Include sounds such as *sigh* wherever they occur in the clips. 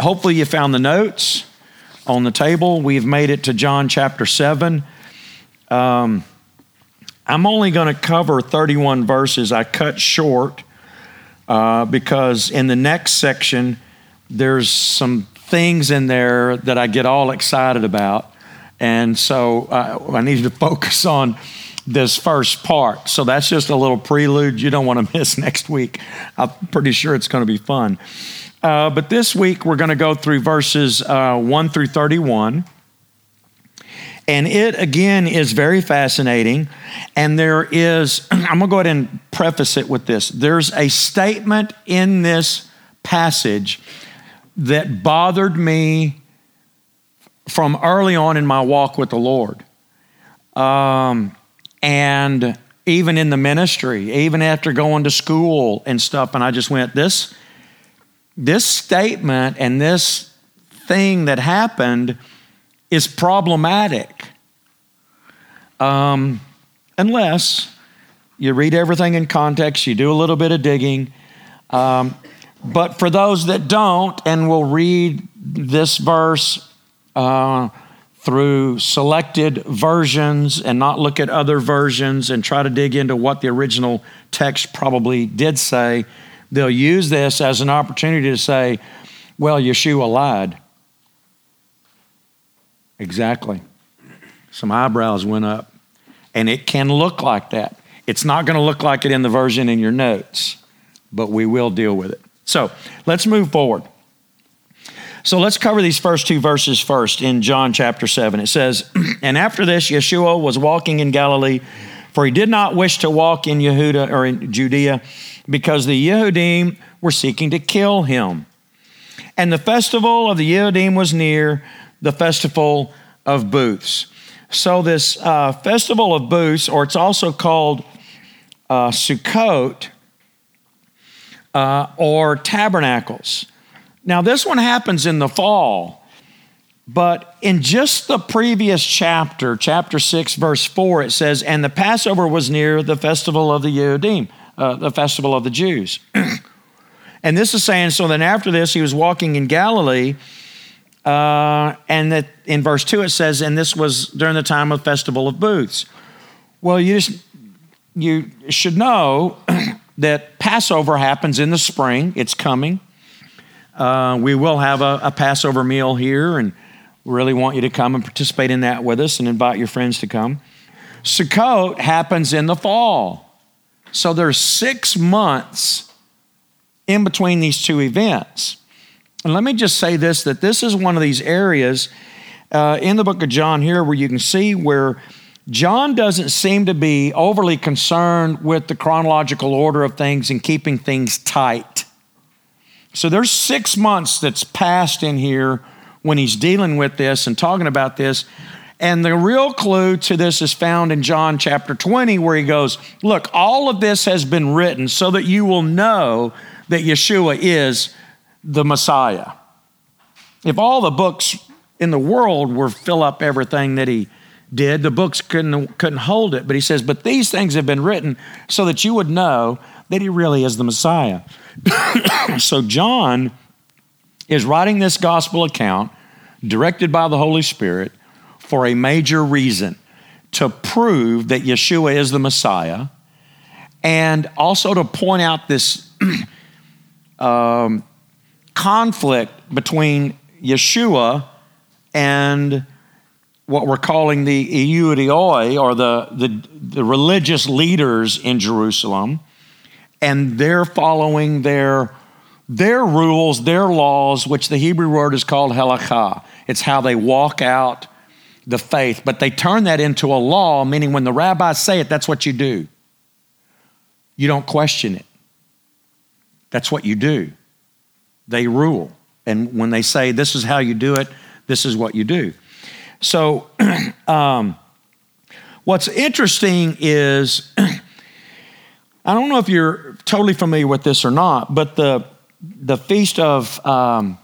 hopefully you found the notes on the table. We've made it to John chapter 7. Um, I'm only going to cover 31 verses. I cut short uh, because in the next section, there's some things in there that I get all excited about. And so uh, I needed to *laughs* focus on this first part. So that's just a little prelude you don't want to *laughs* miss next week. I'm pretty sure it's going to be fun. Uh, but this week we're going to go through verses uh, 1 through 31. And it again is very fascinating. And there is, *clears throat* I'm going to go ahead and preface it with this there's a statement in this passage that bothered me from early on in my walk with the Lord. Um, and even in the ministry, even after going to school and stuff, and I just went, this, this statement and this thing that happened is problematic. Um, unless you read everything in context, you do a little bit of digging. Um, but for those that don't and will read this verse uh, through selected versions and not look at other versions and try to dig into what the original text probably did say, they'll use this as an opportunity to say, well, Yeshua lied. Exactly. Some eyebrows went up. And it can look like that. It's not going to look like it in the version in your notes, but we will deal with it. So let's move forward. So let's cover these first two verses first in John chapter 7. It says, *clears throat* And after this, Yeshua was walking in Galilee, for he did not wish to walk in Yehuda or in Judea, because the Yehudim were seeking to kill him. And the festival of the Yehudim was near, the festival of booths. So, this uh, festival of booths, or it's also called uh, Sukkot uh, or tabernacles. Now, this one happens in the fall, but in just the previous chapter, chapter 6, verse 4, it says, And the Passover was near the festival of the Yehudim, uh, the festival of the Jews. *clears throat* and this is saying, so then after this, he was walking in Galilee. Uh, and that in verse 2 it says, and this was during the time of festival of booths. Well, you just you should know *clears throat* that Passover happens in the spring. It's coming. Uh, we will have a, a, Passover meal here, and we really want you to come and participate in that with us and invite your friends to come. Sukkot happens in the fall. So there's six months in between these two events. And let me just say this that this is one of these areas uh, in the book of John here where you can see where John doesn't seem to be overly concerned with the chronological order of things and keeping things tight. So there's six months that's passed in here when he's dealing with this and talking about this. And the real clue to this is found in John chapter 20, where he goes, Look, all of this has been written so that you will know that Yeshua is the Messiah. If all the books in the world were fill up everything that he did, the books couldn't, couldn't hold it. But he says, But these things have been written so that you would know that he really is the Messiah. *coughs* so John is writing this gospel account directed by the Holy Spirit for a major reason to prove that Yeshua is the Messiah and also to point out this *clears throat* um, conflict between Yeshua and what we're calling the Iudioi, or the, the, the religious leaders in Jerusalem, and they're following their, their rules, their laws, which the Hebrew word is called halakha. It's how they walk out the faith, but they turn that into a law, meaning when the rabbis say it, that's what you do. You don't question it. That's what you do. They rule. And when they say this is how you do it, this is what you do. So, *clears throat* um, what's interesting is *clears throat* I don't know if you're totally familiar with this or not, but the, the Feast of um,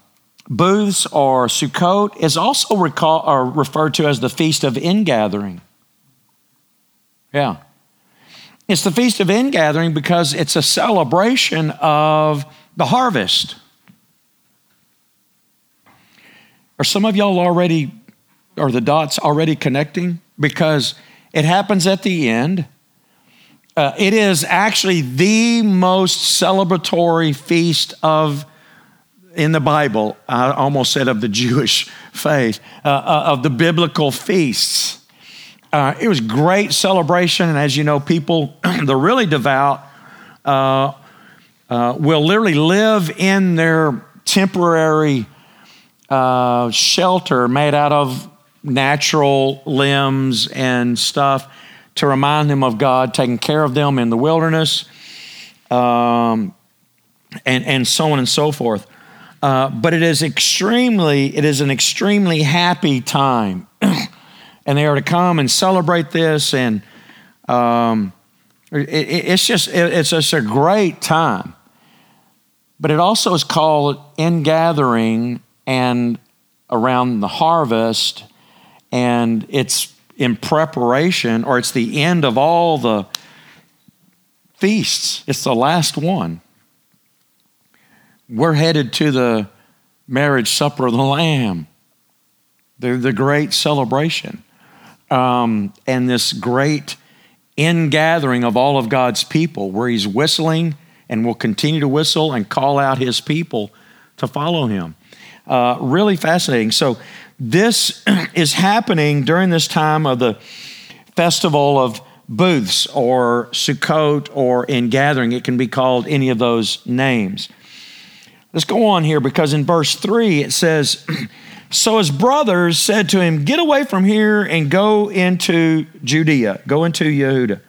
Booths or Sukkot is also recall, or referred to as the Feast of Ingathering. Yeah. It's the Feast of Ingathering because it's a celebration of the harvest. Are some of y'all already, are the dots already connecting? Because it happens at the end. Uh, it is actually the most celebratory feast of in the Bible. I almost said of the Jewish faith, uh, uh, of the biblical feasts. Uh, it was great celebration, and as you know, people, *clears throat* the really devout, uh, uh, will literally live in their temporary uh, shelter made out of natural limbs and stuff to remind them of God taking care of them in the wilderness, um, and and so on and so forth. Uh, but it is extremely, it is an extremely happy time, *clears throat* and they are to come and celebrate this, and um, it, it's just it, it's just a great time. But it also is called in gathering and around the harvest, and it's in preparation, or it's the end of all the feasts. It's the last one. We're headed to the marriage supper of the Lamb, the, the great celebration, um, and this great ingathering of all of God's people, where He's whistling and will continue to whistle and call out His people to follow Him. Uh, really fascinating. So, this *clears throat* is happening during this time of the festival of booths or Sukkot or in gathering. It can be called any of those names. Let's go on here because in verse 3 it says, *clears throat* So his brothers said to him, Get away from here and go into Judea, go into Yehuda,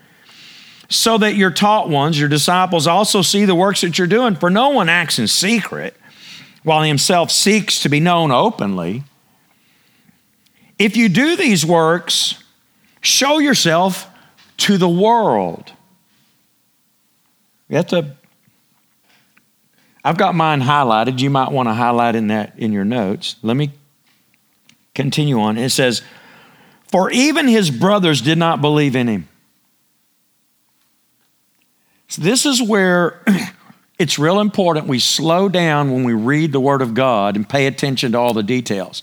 so that your taught ones, your disciples, also see the works that you're doing. For no one acts in secret while he himself seeks to be known openly. If you do these works, show yourself to the world. You have to I've got mine highlighted. You might want to highlight in that in your notes. Let me continue on. It says, For even his brothers did not believe in him. So this is where *clears throat* it's real important we slow down when we read the Word of God and pay attention to all the details.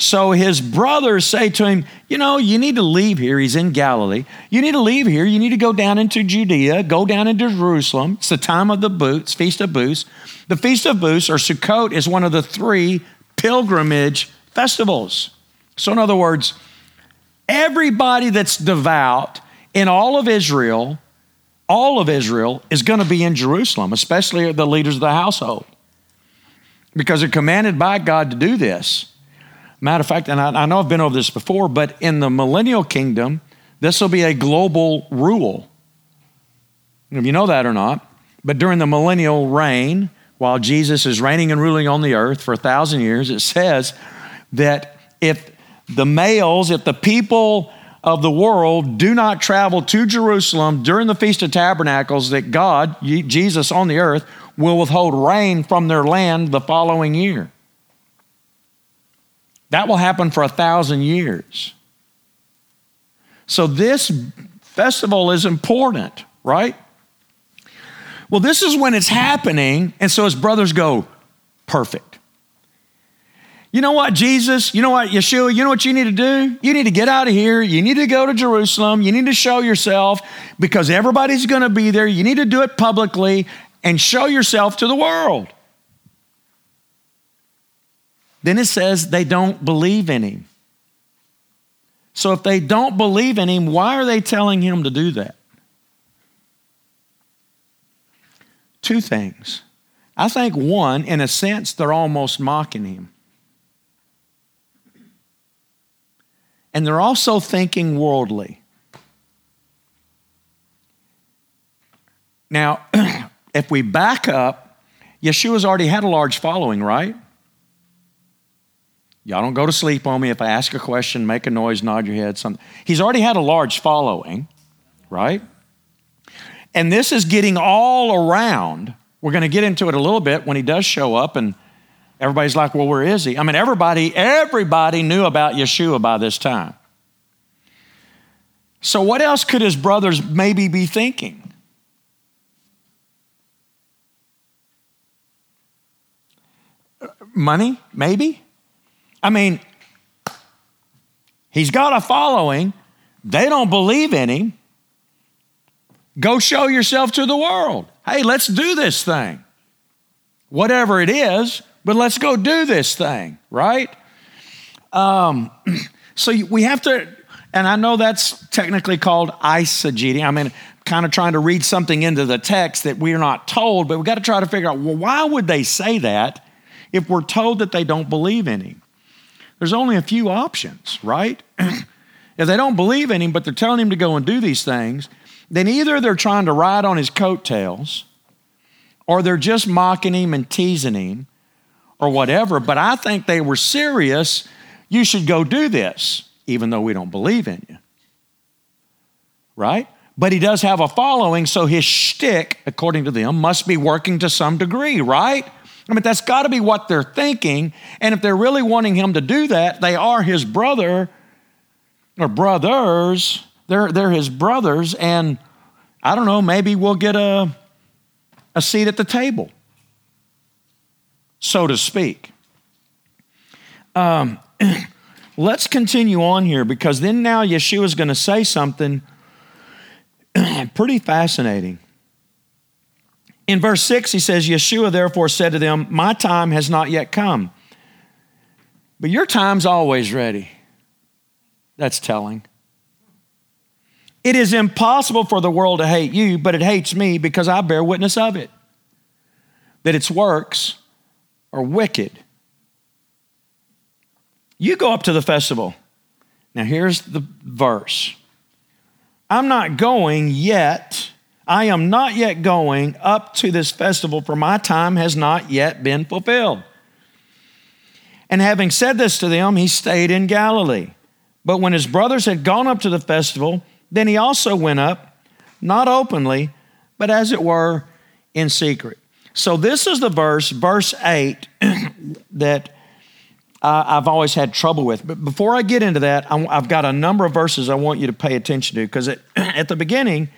So his brothers say to him, You know, you need to leave here. He's in Galilee. You need to leave here. You need to go down into Judea, go down into Jerusalem. It's the time of the booths, Feast of Booths. The Feast of Booths, or Sukkot, is one of the three pilgrimage festivals. So, in other words, everybody that's devout in all of Israel, all of Israel, is going to be in Jerusalem, especially the leaders of the household, because they're commanded by God to do this. Matter of fact, and I, I know I've been over this before, but in the millennial kingdom, this will be a global rule. If you know that or not, but during the millennial reign, while Jesus is reigning and ruling on the earth for a thousand years, it says that if the males, if the people of the world do not travel to Jerusalem during the Feast of Tabernacles, that God, Jesus on the earth, will withhold rain from their land the following year. That will happen for a thousand years. So, this festival is important, right? Well, this is when it's happening, and so his brothers go, perfect. You know what, Jesus? You know what, Yeshua? You know what you need to do? You need to get out of here. You need to go to Jerusalem. You need to show yourself because everybody's going to be there. You need to do it publicly and show yourself to the world. Then it says they don't believe in him. So if they don't believe in him, why are they telling him to do that? Two things. I think one, in a sense, they're almost mocking him. And they're also thinking worldly. Now, *clears throat* if we back up, Yeshua's already had a large following, right? Y'all don't go to sleep on me if I ask a question, make a noise, nod your head, something. He's already had a large following, right? And this is getting all around. We're going to get into it a little bit when he does show up and everybody's like, "Well, where is he?" I mean, everybody everybody knew about Yeshua by this time. So what else could his brothers maybe be thinking? Uh, money, maybe? I mean, he's got a following. They don't believe in him. Go show yourself to the world. Hey, let's do this thing. Whatever it is, but let's go do this thing, right? Um, *clears throat* so we have to, and I know that's technically called eisegeting. I mean, kind of trying to read something into the text that we're not told, but we got to try to figure out well, why would they say that if we're told that they don't believe in him? There's only a few options, right? *clears throat* if they don't believe in him, but they're telling him to go and do these things, then either they're trying to ride on his coattails or they're just mocking him and teasing him or whatever. But I think they were serious. You should go do this, even though we don't believe in you. Right? But he does have a following, so his shtick, according to them, must be working to some degree, right? I mean, that's got to be what they're thinking. And if they're really wanting him to do that, they are his brother or brothers they're, they're his brothers, and I don't know, maybe we'll get a, a seat at the table, so to speak. Um, *clears throat* let's continue on here because then now Yeshua is going to say something *clears throat* pretty fascinating. In verse 6, he says, Yeshua therefore said to them, My time has not yet come, but your time's always ready. That's telling. It is impossible for the world to hate you, but it hates me because I bear witness of it. That its works are wicked. You go up to the festival. Now, here's the verse I'm not going yet. I am not yet going up to this festival, for my time has not yet been fulfilled. And having said this to them, he stayed in Galilee. But when his brothers had gone up to the festival, then he also went up, not openly, but as it were, in secret. So this is the verse, verse 8, *clears throat* that uh, I've always had trouble with. But before I get into that, I've got a number of verses I want you to pay attention to because *clears throat* at the beginning,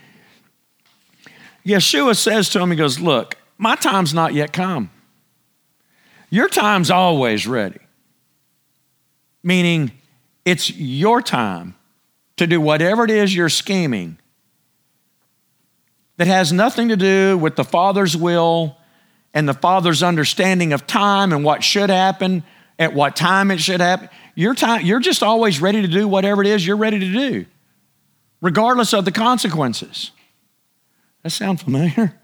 Yeshua says to him, He goes, Look, my time's not yet come. Your time's always ready. Meaning, it's your time to do whatever it is you're scheming that has nothing to do with the Father's will and the Father's understanding of time and what should happen, at what time it should happen. Your time, you're just always ready to do whatever it is you're ready to do, regardless of the consequences. That sound familiar?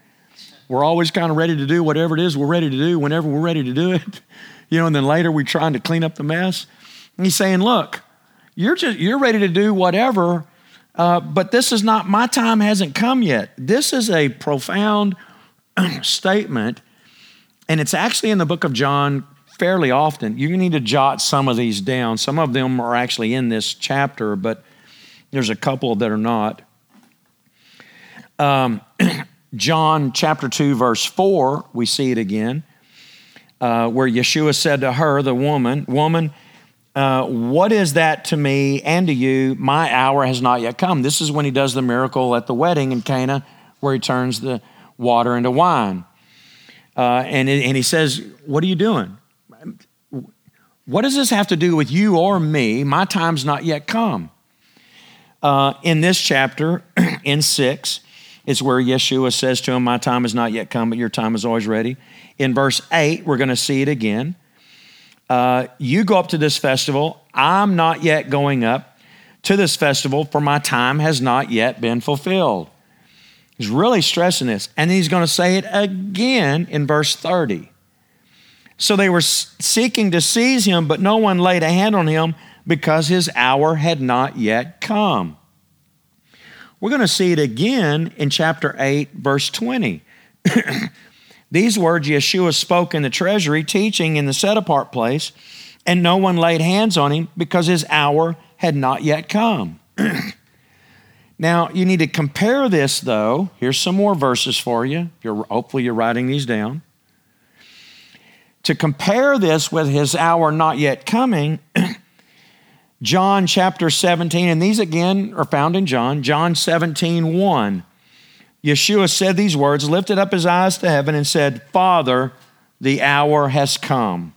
We're always kind of ready to do whatever it is we're ready to do whenever we're ready to do it. *laughs* You know, and then later we're trying to clean up the mess. And he's saying, look, you're just you're ready to do whatever, uh, but this is not my time hasn't come yet. This is a profound *clears throat* statement, and it's actually in the book of John fairly often. You need to jot some of these down. Some of them are actually in this chapter, but there's a couple that are not. Um, *clears throat* John chapter 2, verse 4, we see it again, uh, where Yeshua said to her, the woman, Woman, uh, what is that to me and to you? My hour has not yet come. This is when he does the miracle at the wedding in Cana, where he turns the water into wine. Uh, and, and he says, What are you doing? What does this have to do with you or me? My time's not yet come. Uh, in this chapter, *clears throat* in six, is where Yeshua says to him, My time has not yet come, but your time is always ready. In verse eight, we're going to see it again uh, you go up to this festival. I'm not yet going up to this festival, for my time has not yet been fulfilled. He's really stressing this. And he's going to say it again in verse 30. So they were seeking to seize him, but no one laid a hand on him because his hour had not yet come. We're going to see it again in chapter 8, verse 20. *clears throat* These words Yeshua spoke in the treasury, teaching in the set apart place, and no one laid hands on him because his hour had not yet come. *clears throat* now, you need to compare this, though. Here's some more verses for you. You're, hopefully, you're writing these down. *clears throat* To compare this with his hour not yet coming, John chapter 17, and these again are found in John, John 17, 1. Yeshua said these words, lifted up his eyes to heaven, and said, Father, the hour has come.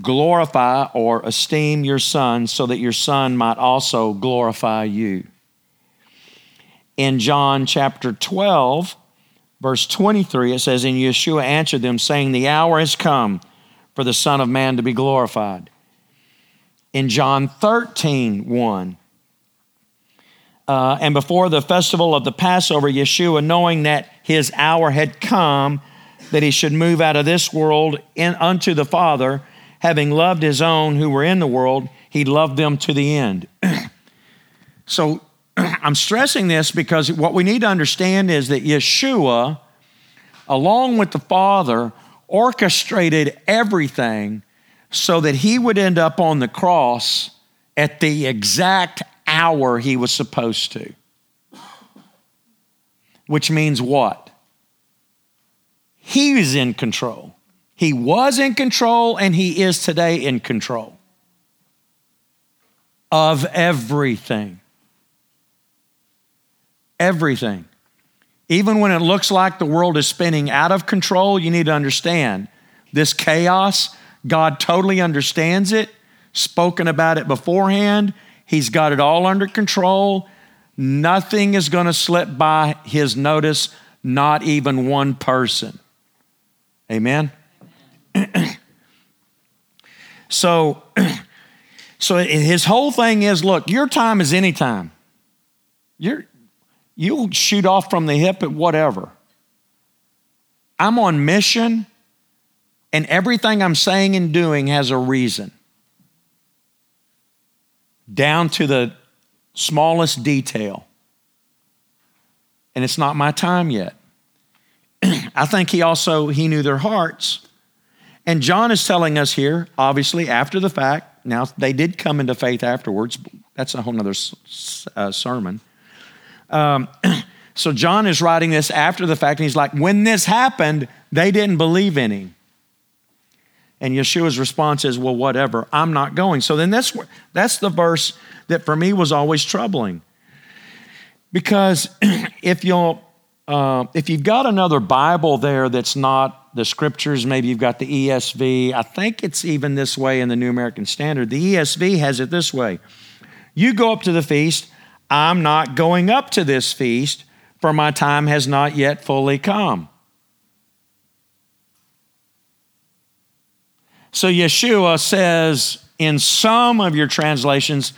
glorify or esteem your son so that your son might also glorify you. In John chapter 12, verse 23, it says, And Yeshua answered them, saying, The hour has come for the Son of Man to be glorified. In John 13, 1, uh, and before the festival of the Passover, Yeshua, knowing that his hour had come, that he should move out of this world in, unto the Father, having loved his own who were in the world, he loved them to the end. *clears throat* so *clears throat* I'm stressing this because what we need to understand is that Yeshua, along with the Father, orchestrated everything so that he would end up on the cross at the exact hour he was supposed to. Which means what? He is in control. He was in control and he is today in control of everything. Everything. Even when it looks like the world is spinning out of control, you need to understand this chaos, God totally understands it, spoken about it beforehand, He's got it all under control. Nothing is going to slip by his notice, not even one person. Amen? *clears throat* so, *clears throat* so his whole thing is look, your time is any time. You're, you'll shoot off from the hip at whatever. I'm on mission, and everything I'm saying and doing has a reason down to the smallest detail. And it's not my time yet. *clears throat* I think he also he knew their hearts. And John is telling us here, obviously after the fact. Now they did come into faith afterwards. That's a whole other uh, sermon. Um, *clears throat* so John is writing this after the fact, and he's like, when this happened, they didn't believe in him. And Yeshua's response is, Well, whatever, I'm not going. So then that's, that's the verse that for me was always troubling. Because *clears throat* if you'll, uh, if you've got another Bible there that's not the scriptures, maybe you've got the ESV, I think it's even this way in the New American Standard. The ESV has it this way You go up to the feast, I'm not going up to this feast, for my time has not yet fully come. So Yeshua says in some of your translations,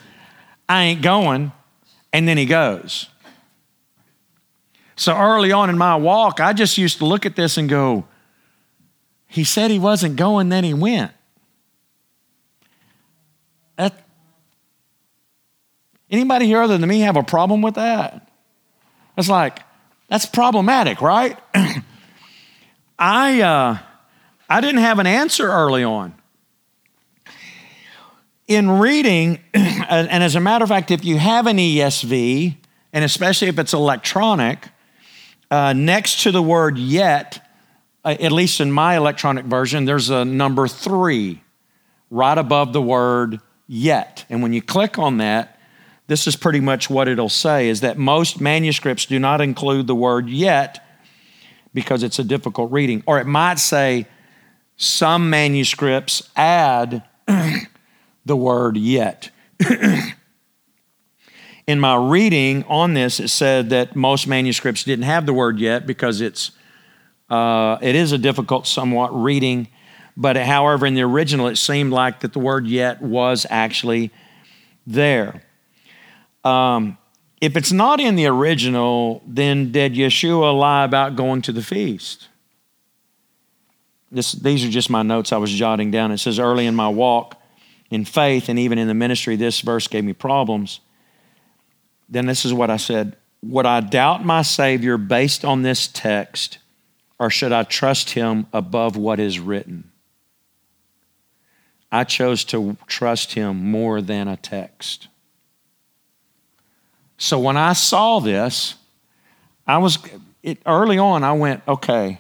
I ain't going, and then he goes. So early on in my walk, I just used to look at this and go, he said he wasn't going, then he went. That, anybody here other than me have a problem with that? It's like, that's problematic, right? *clears throat* I, uh, I didn't have an answer early on. In reading, *clears throat* and as a matter of fact, if you have an ESV, and especially if it's electronic, uh, next to the word yet, uh, at least in my electronic version, there's a number three right above the word yet. And when you click on that, this is pretty much what it'll say is that most manuscripts do not include the word yet because it's a difficult reading. Or it might say some manuscripts add *clears throat* the word yet. *clears throat* In my reading on this, it said that most manuscripts didn't have the word yet because it's uh, it is a difficult, somewhat reading. But however, in the original, it seemed like that the word yet was actually there. Um, if it's not in the original, then did Yeshua lie about going to the feast? This, these are just my notes I was jotting down. It says, Early in my walk in faith and even in the ministry, this verse gave me problems. Then this is what I said Would I doubt my Savior based on this text, or should I trust him above what is written? I chose to trust him more than a text. So when I saw this, I was it, early on, I went, okay,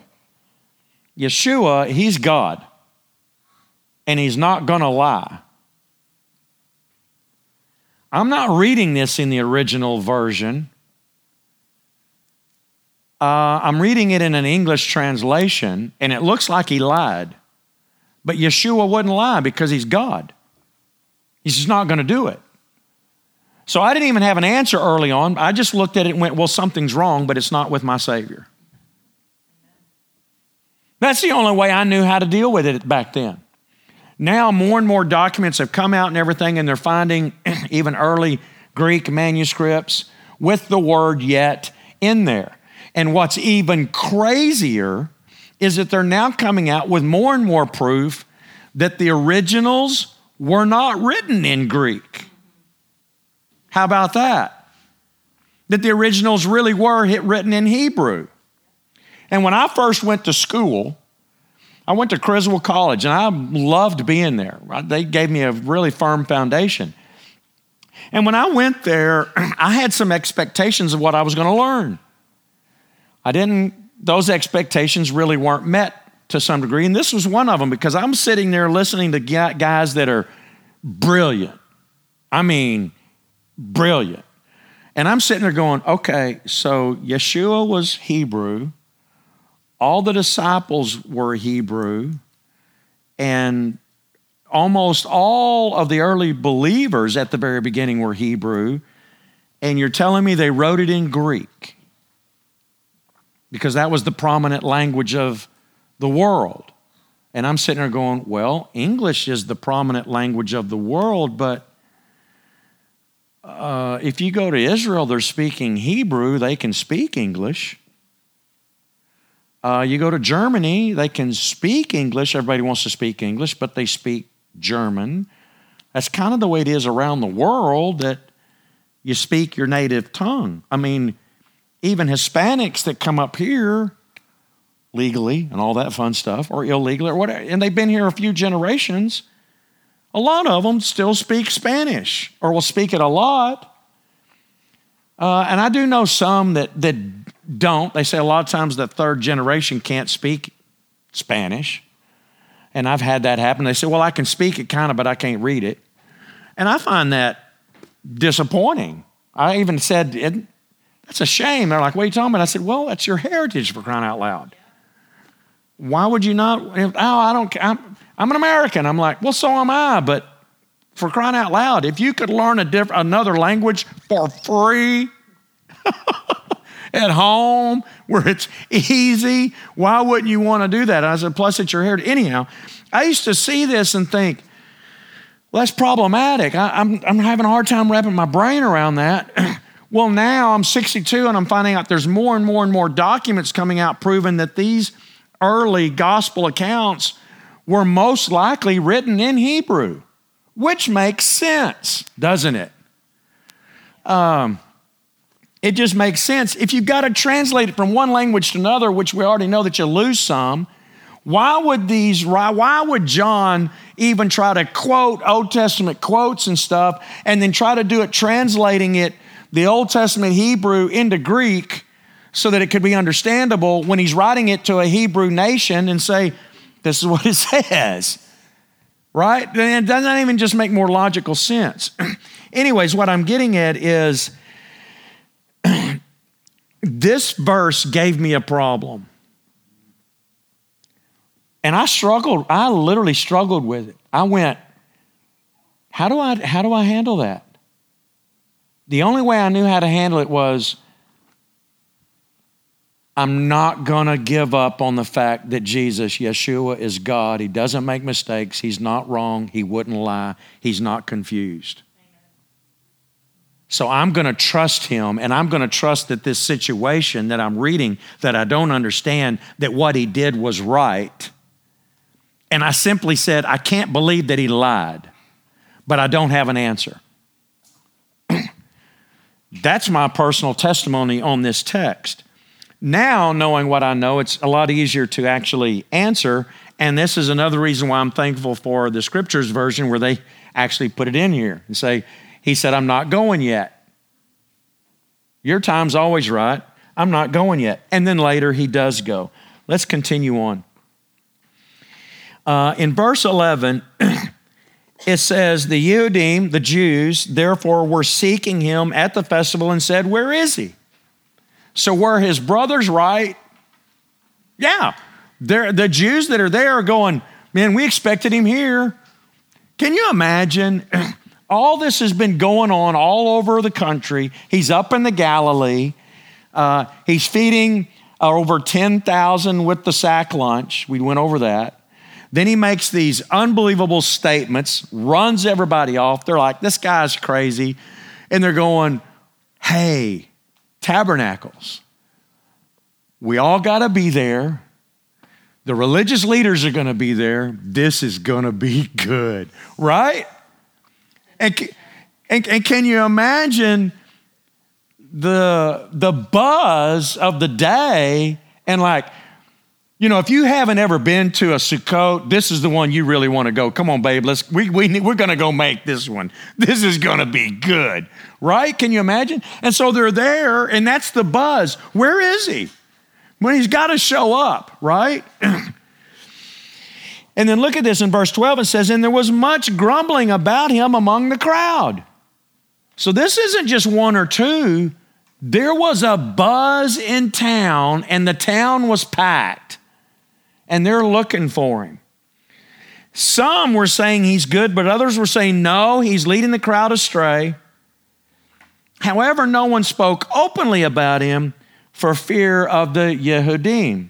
Yeshua, he's God, and he's not going to lie. I'm not reading this in the original version. Uh, I'm reading it in an English translation, and it looks like he lied. But Yeshua wouldn't lie because he's God. He's just not going to do it. So I didn't even have an answer early on. I just looked at it and went, well, something's wrong, but it's not with my Savior. That's the only way I knew how to deal with it back then. Now, more and more documents have come out and everything, and they're finding *clears throat* even early Greek manuscripts with the word yet in there. And what's even crazier is that they're now coming out with more and more proof that the originals were not written in Greek. How about that? That the originals really were written in Hebrew. And when I first went to school, I went to Criswell College and I loved being there. They gave me a really firm foundation. And when I went there, *clears throat* I had some expectations of what I was going to learn. I didn't, those expectations really weren't met to some degree. And this was one of them because I'm sitting there listening to guys that are brilliant. I mean, brilliant. And I'm sitting there going, okay, so Yeshua was Hebrew, all the disciples were Hebrew, and almost all of the early believers at the very beginning were Hebrew, and you're telling me they wrote it in Greek because that was the prominent language of the world. And I'm sitting there going, well, English is the prominent language of the world, but uh, if you go to Israel, they're speaking Hebrew, they can speak English. Uh, you go to Germany, they can speak English. Everybody wants to speak English, but they speak German. That's kind of the way it is around the world that you speak your native tongue. I mean, even Hispanics that come up here legally and all that fun stuff, or illegally, or whatever, and they've been here a few generations, a lot of them still speak Spanish or will speak it a lot. Uh, and I do know some that, that don't. They say a lot of times the third generation can't speak Spanish. And I've had that happen. They say, well, I can speak it kind of, but I can't read it. And I find that disappointing. I even said, that's a shame. They're like, what are you talking about? I said, well, that's your heritage for crying out loud. Why would you not? Oh, I don't, I'm, I'm an American. I'm like, well, so am I, but for crying out loud, if you could learn a diff- another language for free, *laughs* at home where it's easy. Why wouldn't you want to do that? And I said, plus it's your heritage. Anyhow, I used to see this and think, well, that's problematic. I, am I'm, I'm having a hard time wrapping my brain around that. *clears throat* well, now I'm 62 and I'm finding out there's more and more and more documents coming out proving that these early gospel accounts were most likely written in Hebrew, which makes sense, doesn't it? Um, it just makes sense. If you've got to translate it from one language to another, which we already know that you lose some, why would these, why would John even try to quote Old Testament quotes and stuff and then try to do it translating it, the Old Testament Hebrew into Greek so that it could be understandable when he's writing it to a Hebrew nation and say, this is what it *laughs* says, right? And it doesn't even just make more logical sense. *clears throat* Anyways, what I'm getting at is, *clears throat* this verse gave me a problem. And I struggled, I literally struggled with it. I went, how do I how do I handle that? The only way I knew how to handle it was I'm not going to give up on the fact that Jesus, Yeshua, is God. He doesn't make mistakes. He's not wrong. He wouldn't lie. He's not confused. So I'm going to trust him and I'm going to trust that this situation that I'm reading that I don't understand, that what he did was right. And I simply said, I can't believe that he lied, but I don't have an answer. *clears throat* That's my personal testimony on this text. Now, knowing what I know, it's a lot easier to actually answer. And this is another reason why I'm thankful for the scriptures version where they actually put it in here and say, he said, I'm not going yet. Your time's always right. I'm not going yet. And then later he does go. Let's continue on. Uh, in verse 11, *clears throat* it says, The Yehudim, the Jews, therefore were seeking him at the festival and said, Where is he? So were his brothers right? Yeah. They're, the Jews that are there are going, Man, we expected him here. Can you imagine? *clears throat* all this has been going on all over the country. He's up in the Galilee. Uh, he's feeding uh, over 10,000 with the sack lunch. We went over that. Then he makes these unbelievable statements, runs everybody off. They're like, this guy's crazy. And they're going, hey, tabernacles. We all got to be there. The religious leaders are going to be there. This is going to be *laughs* good, right? And, and, and can you imagine the, the buzz of the day and like, you know, if you haven't ever been to a Sukkot, this is the one you really want to go. Come on, babe, let's we, we we're going to go make this one. This is going to be good, right? Can you imagine? And so they're there, and that's the buzz. Where is he? When he's got to show up, right? *clears throat* and then look at this in verse 12. It says, And there was much grumbling about him among the crowd. So this isn't just one or two. There was a buzz in town, and the town was packed and they're looking for him. Some were saying he's good, but others were saying no, he's leading the crowd astray. However, no one spoke openly about him for fear of the Yehudim.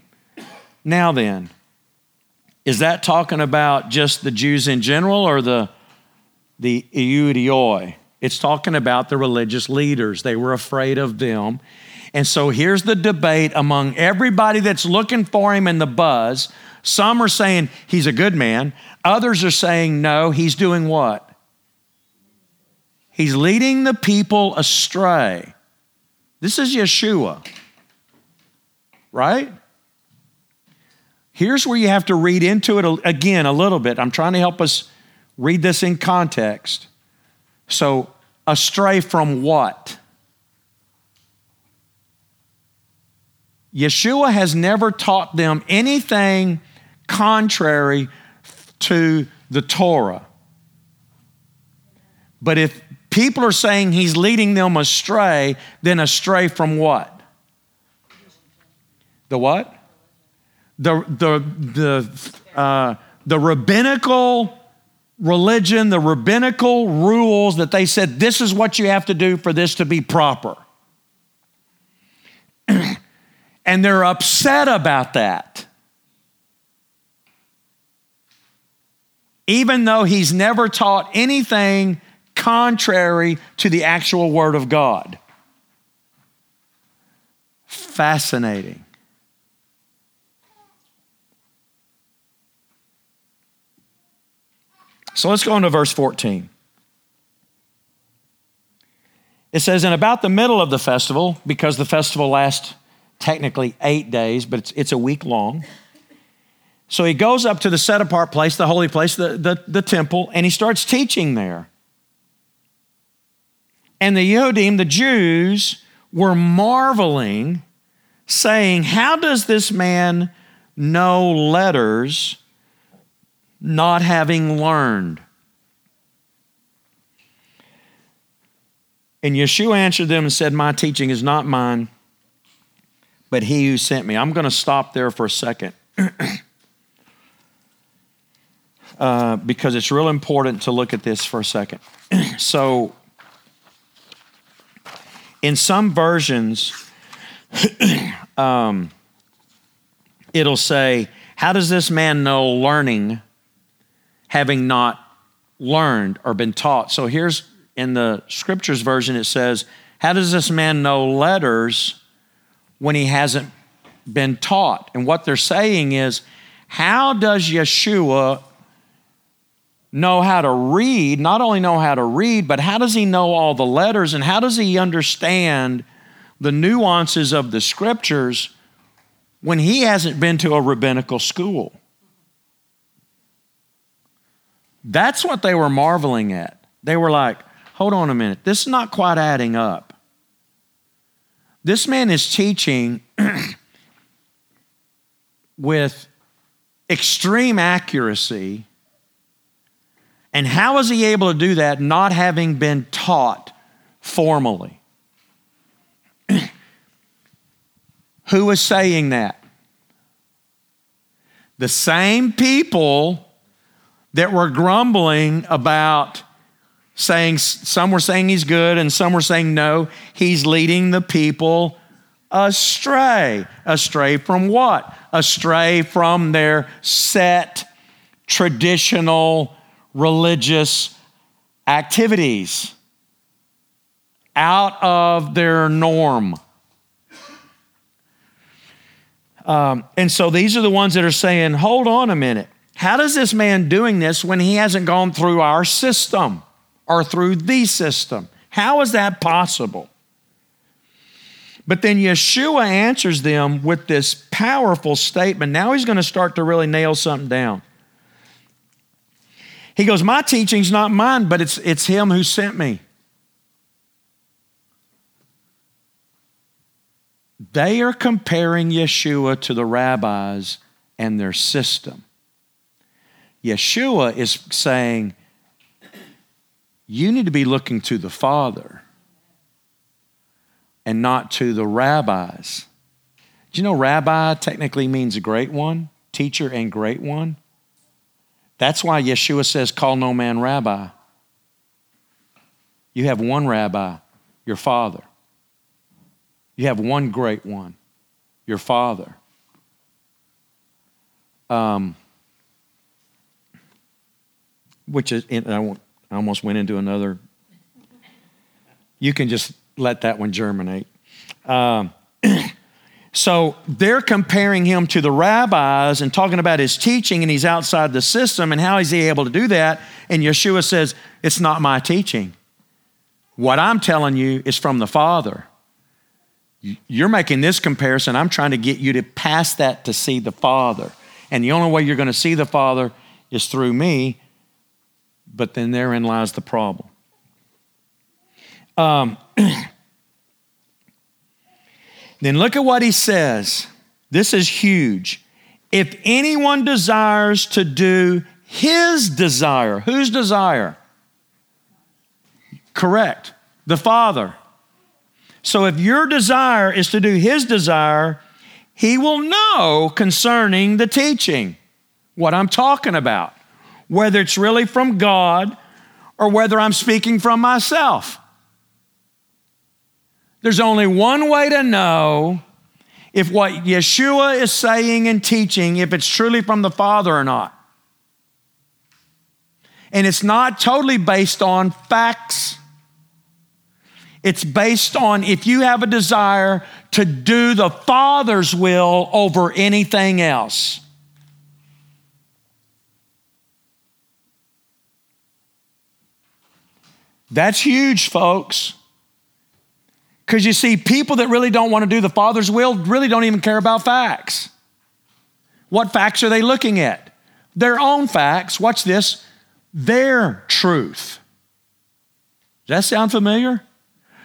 Now then, is that talking about just the Jews in general or the, the Iudioi? It's talking about the religious leaders. They were afraid of them. And so here's the debate among everybody that's looking for him in the buzz. Some are saying he's a good man, others are saying no, he's doing what? He's leading the people astray. This is Yeshua, right? Here's where you have to read into it again a little bit. I'm trying to help us read this in context. So, astray from what? Yeshua has never taught them anything contrary to the Torah. But if people are saying he's leading them astray, then astray from what? The what? The, the, the, uh, the rabbinical religion, the rabbinical rules that they said this is what you have to do for this to be proper. *clears throat* and they're upset about that. Even though he's never taught anything contrary to the actual Word of God. Fascinating. So let's go into verse 14. It says, And about the middle of the festival, because the festival lasts technically eight days, but it's, it's a week long. So he goes up to the set apart place, the holy place, the, the, the temple, and he starts teaching there. And the Yehudim, the Jews, were marveling, saying, How does this man know letters not having learned? And Yeshua answered them and said, My teaching is not mine but he who sent me. I'm going to stop there for a second *clears throat* uh, because it's real important to look at this for a second. *clears throat* so, in some versions, *clears throat* um, it'll say, How does this man know learning having not learned or been taught? So, here's in the scriptures version, it says, How does this man know letters? When he hasn't been taught. And what they're saying is, how does Yeshua know how to read? Not only know how to read, but how does he know all the letters and how does he understand the nuances of the scriptures when he hasn't been to a rabbinical school? That's what they were marveling at. They were like, hold on a minute, this is not quite adding up. This man is teaching *clears throat* with extreme accuracy. And how is he able to do that not having been taught formally? *clears throat* Who is saying that? The same people that were grumbling about saying, some were saying he's good and some were saying no, he's leading the people astray. Astray from what? Astray from their set traditional religious activities, out of their norm. Um, and so these are the ones that are saying, hold on a minute. How does this man doing this when he hasn't gone through our system through the system? How is that possible? But then Yeshua answers them with this powerful statement. Now he's going to start to really nail something down. He goes, My teaching's not mine, but it's, it's him who sent me. They are comparing Yeshua to the rabbis and their system. Yeshua is saying, You need to be looking to the Father and not to the rabbis. Do you know rabbi technically means a great one, teacher and great one? That's why Yeshua says, Call no man rabbi. You have one rabbi, your father. You have one great one, your father. Um, which is, and I, I almost went into another. You can just let that one germinate. Um, *clears throat* so they're comparing him to the rabbis and talking about his teaching, and he's outside the system, and how is he able to do that? And Yeshua says, It's not my teaching. What I'm telling you is from the Father. You're making this comparison. I'm trying to get you to pass that to see the Father. And the only way you're going to see the Father is through me, but then therein lies the problem. Um, *clears throat* then look at what he says. This is huge. If anyone desires to do his desire, whose desire? Correct, the Father. So if your desire is to do his desire, he will know concerning the teaching what I'm talking about, whether it's really from God or whether I'm speaking from myself. There's only one way to know if what Yeshua is saying and teaching, if it's truly from the Father or not. And it's not totally based on facts. It's based on if you have a desire to do the Father's will over anything else. That's huge, folks. Because you see, people that really don't want to do the Father's will really don't even care about facts. What facts are they looking at? Their own facts. Watch this their truth. Does that sound familiar?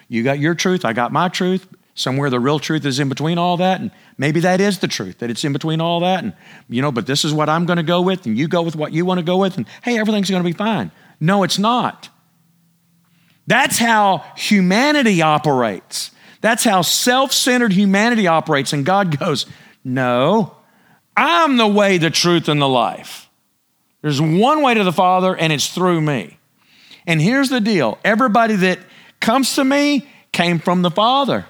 You got your truth, I got my truth. Somewhere the real truth is in between all that, and maybe that is the truth, that it's in between all that, and you know, but this is what I'm gonna go with, and you go with what you wanna go with, and hey, everything's gonna be fine. No, it's not. That's how humanity operates. That's how self centered humanity operates. And God goes, No, I'm the way, the truth, and the life. There's one way to the Father, and it's through me. And here's the deal everybody that comes to me came from the Father,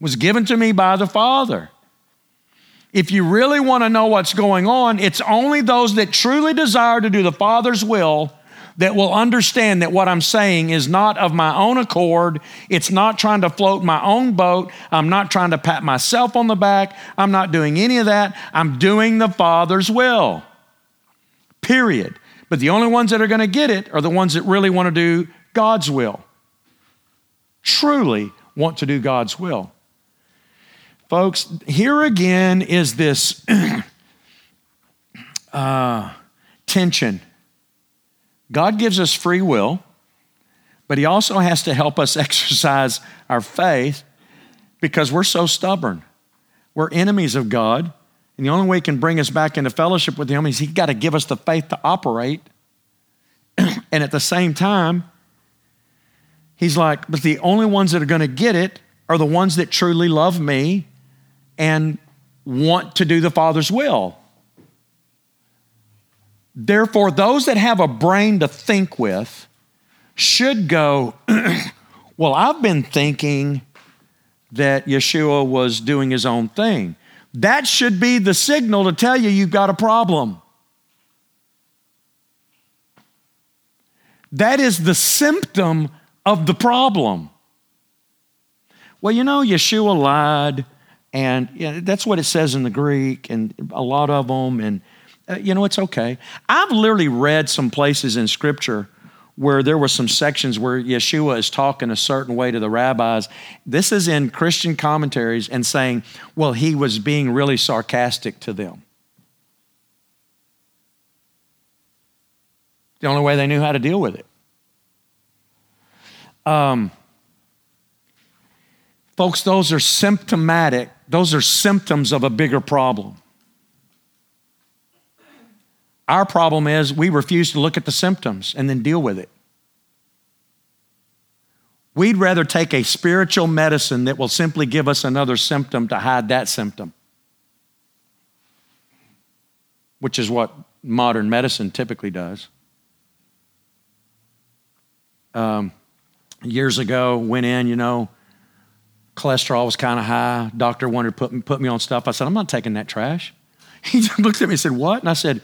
was given to me by the Father. If you really want to know what's going on, it's only those that truly desire to do the Father's will that will understand that what I'm saying is not of my own accord. It's not trying to float my own boat. I'm not trying to pat myself on the back. I'm not doing any of that. I'm doing the Father's will. Period. But the only ones that are going to get it are the ones that really want to do God's will. Truly want to do God's will. Folks, here again is this *clears throat* uh, tension God gives us free will, but He also has to help us *laughs* exercise our faith because we're so stubborn. We're enemies of God. And the only way He can bring us back into fellowship with Him is He's got to give us the faith to operate. *clears throat* and at the same time, He's like, but the only ones that are going to get it are the ones that truly love me and want to do the Father's will. Therefore, those that have a brain to think with should go, *clears throat* Well, I've been thinking that Yeshua was doing his own thing. That should be the signal to tell you you've got a problem. That is the symptom of the problem. Well, you know, Yeshua lied, and you know, that's what it says in the Greek, and a lot of them, and uh, you know, it's okay. I've literally read some places in Scripture where there were some sections where Yeshua is talking a certain way to the rabbis. This is in Christian commentaries and saying, well, he was being really sarcastic to them. The only way they knew how to deal with it. Um, folks, those are symptomatic, those are symptoms of a bigger problem. Our problem is we refuse to look at the symptoms and then deal with it. We'd rather take a spiritual medicine that will simply give us another symptom to hide that symptom, which is what modern medicine typically does. Um, years ago, went in, you know, cholesterol was kind of high. Doctor wanted to put me, put me on stuff. I said, I'm not taking that trash. *laughs* He looked at me and said, What? And I said,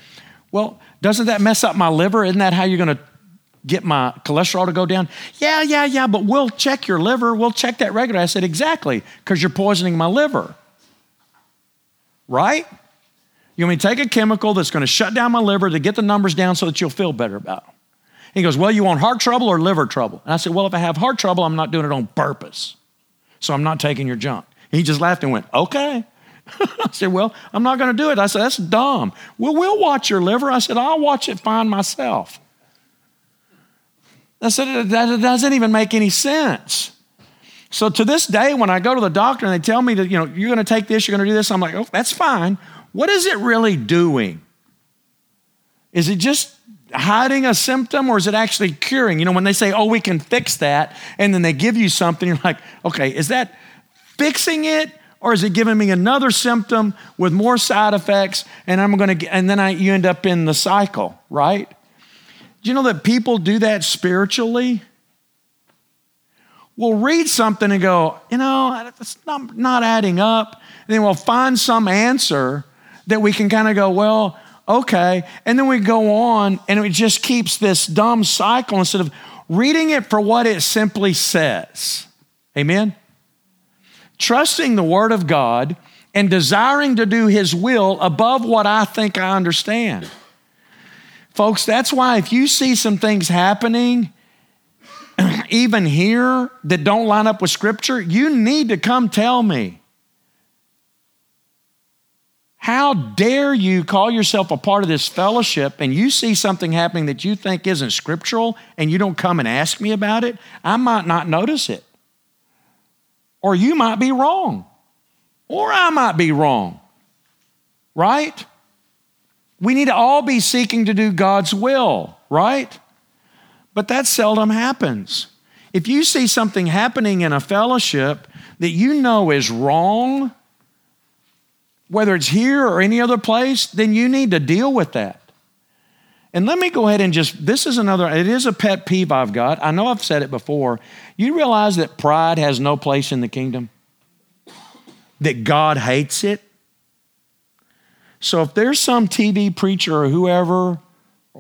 well, doesn't that mess up my liver? Isn't that how you're going to get my cholesterol to go down? Yeah, yeah, yeah, but we'll check your liver. We'll check that regularly. I said, Exactly, because you're poisoning my liver. Right? You want me to take a chemical that's going to shut down my liver to get the numbers down so that you'll feel better about it. He goes, Well, you want heart trouble or liver trouble? And I said, Well, if I have heart trouble, I'm not doing it on purpose. So I'm not taking your junk. He just laughed and went, Okay. *laughs* I said, Well, I'm not going to do it. I said, That's dumb. Well, we'll watch your liver. I said, I'll watch it fine myself. I said, That doesn't even make any sense. So to this day, when I go to the doctor and they tell me that, you know, you're going to take this, you're going to do this, I'm like, oh, that's fine. What is it really doing? Is it just hiding a symptom or is it actually curing? You know, when they say, oh, we can fix that, and then they give you something, you're like, okay, is that fixing it or is it giving me another symptom with more side effects and I'm going to and then I you end up in the cycle, right? Do you know that people do that spiritually? We'll read something and go, you know, it's not, not adding up. And then we'll find some answer that we can kind of go, well, okay. And then we go on and it just keeps this dumb cycle instead of reading it for what it simply says. Amen? Trusting the Word of God and desiring to do His will above what I think I understand. Folks, that's why if you see some things happening, *clears throat* even here, that don't line up with Scripture, you need to come tell me. How dare you call yourself a part of this fellowship and you see something happening that you think isn't scriptural and you don't come and ask me about it? I might not notice it. Or you might be wrong. Or I might be wrong. Right? We need to all be seeking to do God's will, right? But that seldom happens. If you see something happening in a fellowship that you know is wrong, whether it's here or any other place, then you need to deal with that. And let me go ahead and just, this is another, it is a pet peeve I've got. I know I've said it before. You realize that pride has no place in the kingdom? That God hates it? So if there's some TV preacher or whoever,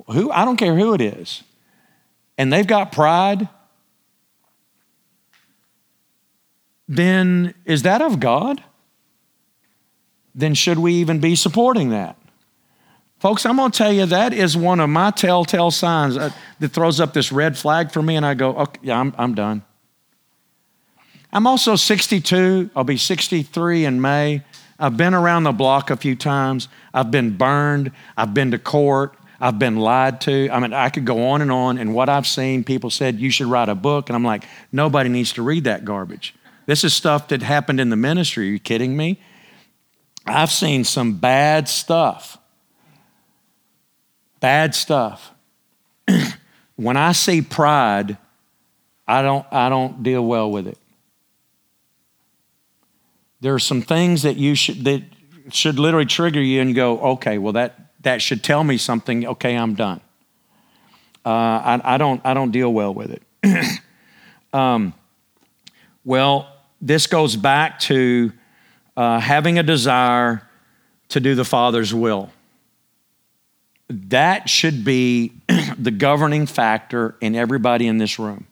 who I don't care who it is, and they've got pride, then is that of God? Then should we even be supporting that? Folks, I'm going to tell you that is one of my telltale signs uh, that throws up this red flag for me, and I go, okay, yeah, I'm, I'm done. I'm also 62. I'll be 63 in May. I've been around the block a few times. I've been burned. I've been to court. I've been lied to. I mean, I could go on and on. And what I've seen, people said, you should write a book. And I'm like, nobody needs to read that garbage. This is stuff that happened in the ministry. Are you kidding me? I've seen some bad stuff bad stuff. *clears throat* when I see pride, I don't, I don't deal well with it. There are some things that you should that should literally trigger you and go, okay, well that that should tell me something, okay, I'm done. Uh, I, I, don't, I don't deal well with it. *clears throat* um, well, this goes back to uh, having a desire to do the Father's will. That should be *clears throat* the governing factor in everybody in this room.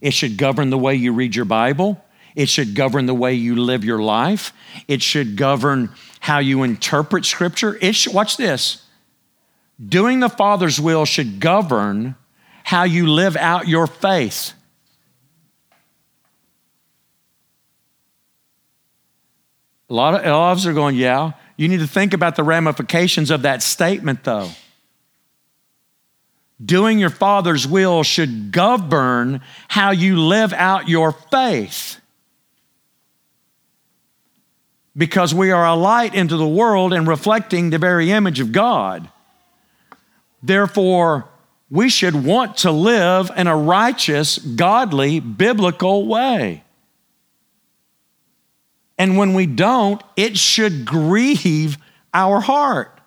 It should govern the way you read your Bible. It should govern the way you live your life. It should govern how you interpret Scripture. It should, watch this. Doing the Father's will should govern how you live out your faith. A lot of, us are going, yeah. You need to think about the ramifications of that statement, though. Doing your Father's will should govern how you live out your faith. Because we are a light into the world and reflecting the very image of God. Therefore, we should want to live in a righteous, godly, biblical way. And when we don't, it should grieve our heart.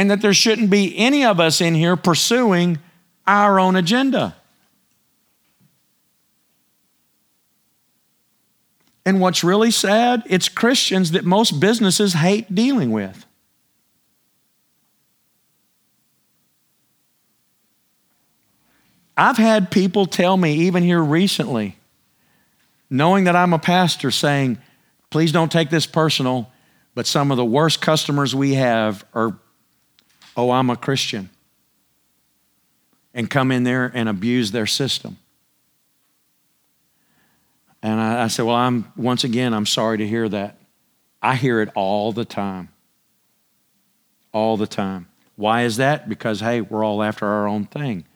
and that there shouldn't be any of us in here pursuing our own agenda. And what's really sad, it's Christians that most businesses hate dealing with. I've had people tell me, even here recently, knowing that I'm a pastor, saying, please don't take this personal, but some of the worst customers we have are oh, I'm a Christian, and come in there and abuse their system. And I, I, said, Well, I'm once again, I'm sorry to hear that. I hear it all the time. All the time. Why is that? Because, hey, we're all after our own thing.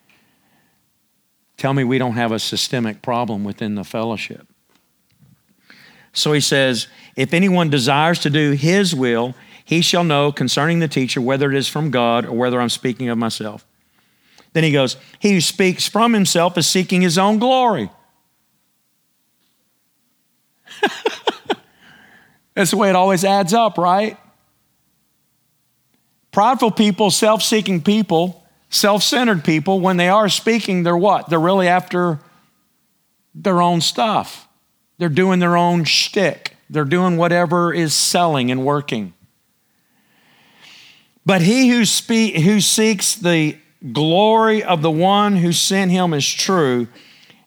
Tell me we don't have a systemic problem within the fellowship. So he says, If anyone desires to do his will, he shall know concerning the teacher whether it is from God or whether I'm speaking of myself. Then he goes, He who speaks from himself is seeking his own glory. *laughs* That's the way it always adds up, right? Prideful people, self seeking people, self centered people, when they are speaking, they're what? They're really after their own stuff. They're doing their own shtick. They're doing whatever is selling and working. But he who, speak, who seeks the glory of the one who sent him is true,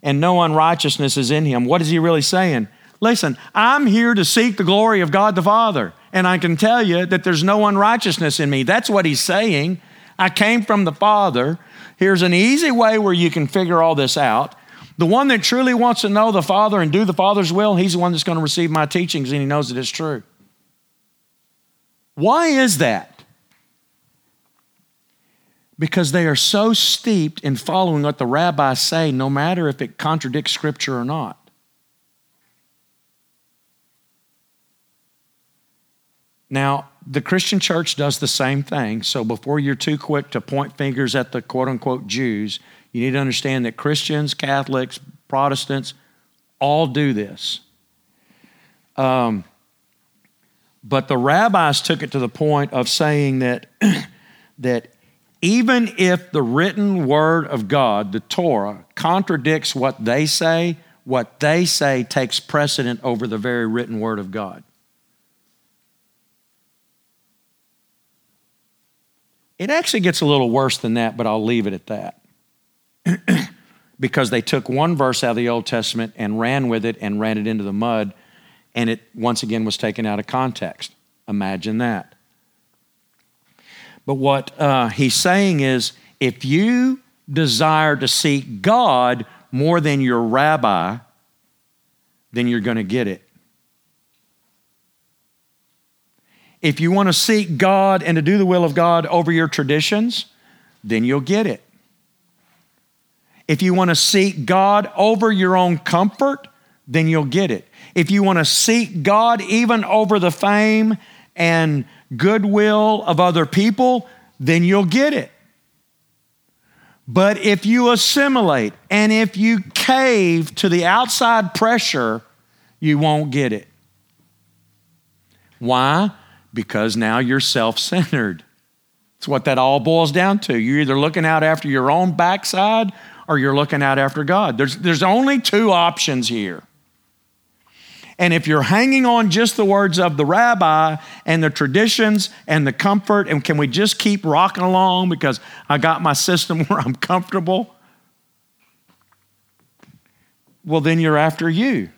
and no unrighteousness is in him. What is he really saying? Listen, I'm here to seek the glory of God the Father, and I can tell you that there's no unrighteousness in me. That's what he's saying. I came from the Father. Here's an easy way where you can figure all this out. The one that truly wants to know the Father and do the Father's will, he's the one that's going to receive my teachings, and he knows that it's true. Why is that? because they are so steeped in following what the rabbis say, no matter if it contradicts Scripture or not. Now, the Christian church does the same thing. So before you're too quick to point fingers at the quote unquote Jews, you need to understand that Christians, Catholics, Protestants all do this. Um, but the rabbis took it to the point of saying that, *clears throat* that even if the written word of God, the Torah, contradicts what they say, what they say takes precedent over the very written word of God. It actually gets a little worse than that, but I'll leave it at that. *clears throat* because they took one verse out of the Old Testament and ran with it and ran it into the mud, and it once again was taken out of context. Imagine that. But what uh, he's saying is if you desire to seek God more than your rabbi, then you're going to get it. If you want to seek God and to do the will of God over your traditions, then you'll get it. If you want to seek God over your own comfort, then you'll get it. If you want to seek God even over the fame and goodwill of other people, then you'll get it. But if you assimilate and if you cave to the outside pressure, you won't get it. Why? Because now you're self centered. It's what that all boils down to. You're either looking out after your own backside or you're looking out after God. There's, there's only two options here. And if you're hanging on just the words of the rabbi and the traditions and the comfort, and can we just keep rocking along because I got my system *laughs* where I'm comfortable? Well, then you're after you.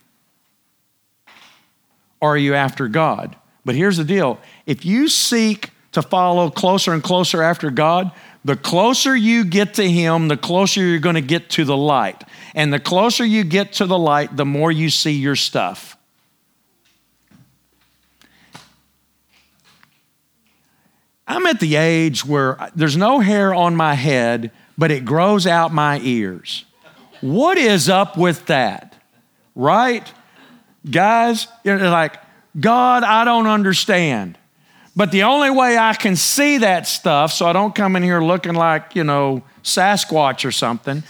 Or are you after God? But here's the deal if you seek to follow closer and closer after God, the closer you get to Him, the closer you're going to get to the light. And the closer you get to the light, the more you see your stuff. I'm at the age where there's no hair on my head, but it grows out my ears. What is up with that? Right? Guys, you're like, God, I don't understand. But the only way I can see that stuff, so I don't come in here looking like, you know, Sasquatch or something,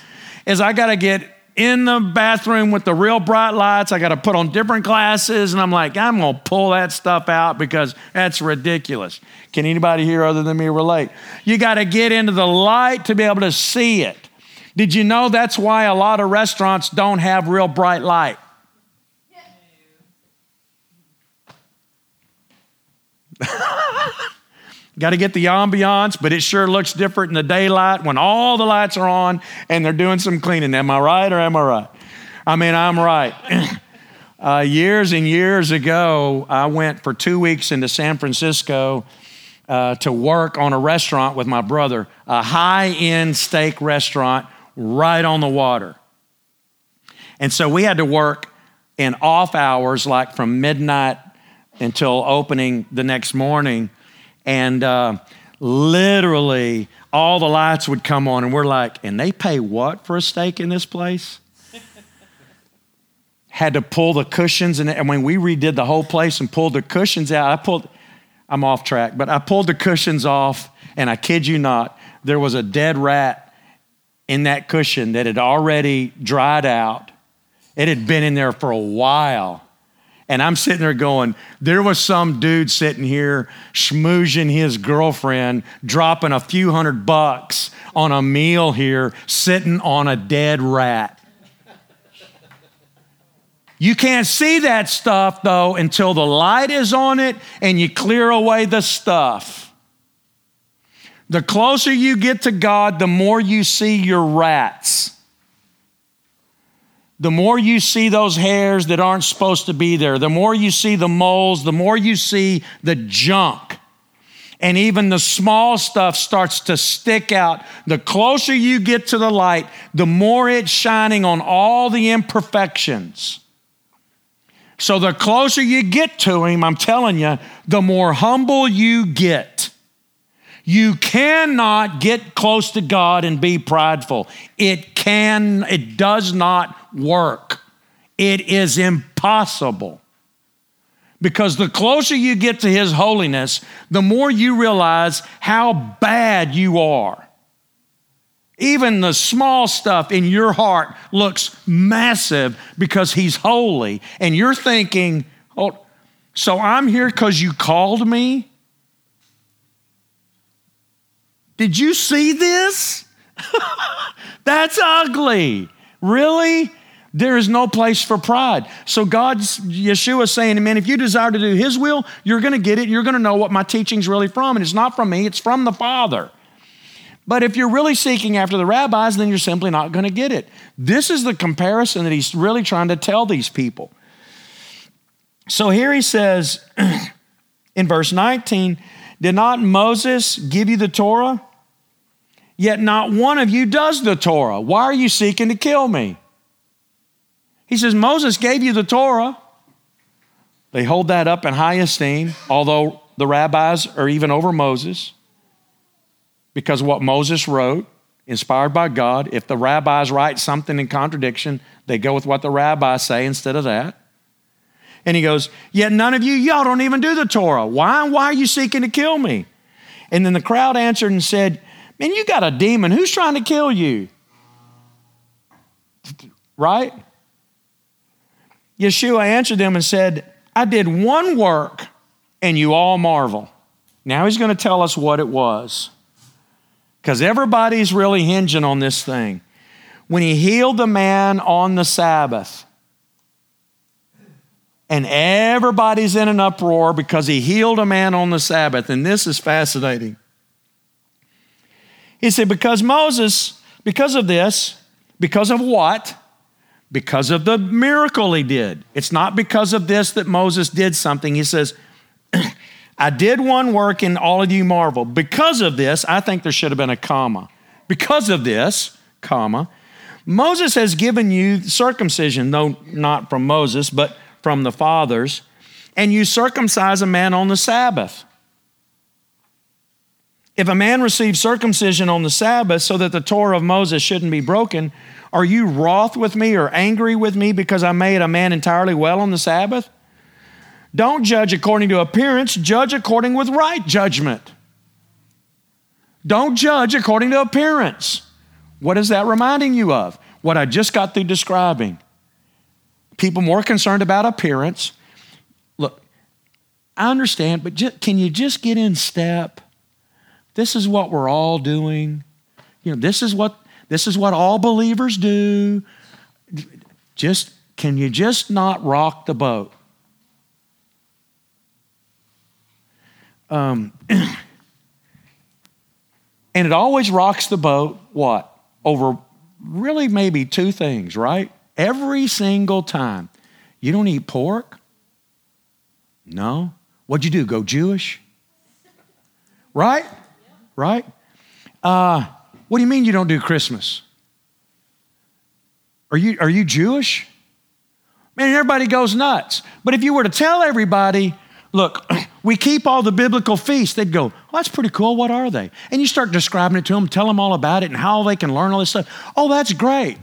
is I got to get in the bathroom with the real bright lights. I got to put on different glasses, and I'm like, I'm going to pull that stuff out because that's ridiculous. Can anybody here other than me relate? You got to get into the light to be able to see it. Did you know that's why a lot of restaurants don't have real bright light? *laughs* Got to get the ambiance, but it sure looks different in the daylight when all the lights are on and they're doing some cleaning. Am I right or am I right? I mean, I'm right. *clears throat* uh, years and years ago, I went for two weeks into San Francisco uh, to work on a restaurant with my brother, a high end steak restaurant right on the water. And so we had to work in off hours, like from midnight until opening the next morning. And uh, literally, all the lights would come on, and we're like, and they pay what for a steak in this place? Had to pull the cushions, and, and when we redid the whole place and pulled the cushions out, I pulled, I'm off track, but I pulled the cushions off, and I kid you not, there was a dead rat in that cushion that had already dried out. It had been in there for a while. And I'm sitting there going, there was some dude sitting here schmoozing his girlfriend, dropping a few hundred bucks on a meal here, sitting on a dead rat. You can't see that stuff though until the light is on it and you clear away the stuff. The closer you get to God, the more you see your rats the more you see those hairs that aren't supposed to be there, the more you see the moles, the more you see the junk. And even the small stuff starts to stick out. The closer you get to the light, the more it's shining on all the imperfections. So the closer you get to Him, I'm telling you, the more humble you get. You cannot get close to God and be prideful. It can, it does not work. It is impossible. Because the closer you get to His holiness, the more you realize how bad you are. Even the small stuff in your heart looks massive because He's holy. And you're thinking, oh, so I'm here because you called me? Did you see this? *laughs* That's ugly. Really? There is no place for pride. So God's Yeshua saying, man, if you desire to do his will, you're going to get it. You're going to know what my teaching's really from. And it's not from me, it's from the Father. But if you're really seeking after the rabbis, then you're simply not going to get it. This is the comparison that he's really trying to tell these people. So here he says *clears throat* in verse 19, Did not Moses give you the Torah? Yet not one of you does the Torah. Why are you seeking to kill me? He says, Moses gave you the Torah. They hold that up in high esteem, although the rabbis are even over Moses because what Moses wrote, inspired by God. If the rabbis write something in contradiction, they go with what the rabbis say instead of that. And he goes, Yet none of you, y'all don't even do the Torah. Why? Why are you seeking to kill me? And then the crowd answered and said, Man, you got a demon. Who's trying to kill you? Right? Yeshua answered them and said, I did one work and you all marvel. Now he's going to tell us what it was. Because everybody's really hinging on this thing. When he healed the man on the Sabbath, and everybody's in an uproar because he healed a man on the Sabbath. And this is fascinating. He said, Because Moses, because of this, because of what? Because of the miracle he did. It's not because of this that Moses did something. He says, *clears throat* I did one work and all of you marvel. Because of this, I think there should have been a comma. Because of this, comma, Moses has given you circumcision, though not from Moses, but from the fathers, and you circumcise a man on the Sabbath. If a man receives circumcision on the Sabbath so that the Torah of Moses shouldn't be broken, are you wroth with me or angry with me because I made a man entirely well on the Sabbath? Don't judge according to appearance, judge according with right judgment. Don't judge according to appearance. What is that reminding you of? What I just got through describing. People more concerned about appearance. Look, I understand, but just, can you just get in step? This is what we're all doing. You know, this is what this is what all believers do. Just can you just not rock the boat? Um, *clears throat* and it always rocks the boat, what? Over really maybe two things, right? Every single time. You don't eat pork? No. What'd you do? Go Jewish? Right? Right? Uh, what do you mean you don't do Christmas? Are you, are you Jewish? Man, everybody goes nuts. But if you were to tell everybody, look, *clears throat* we keep all the biblical feasts, they'd go, well, that's pretty cool. What are they? And you start describing it to them, tell them all about it and how they can learn all this stuff. Oh, that's great.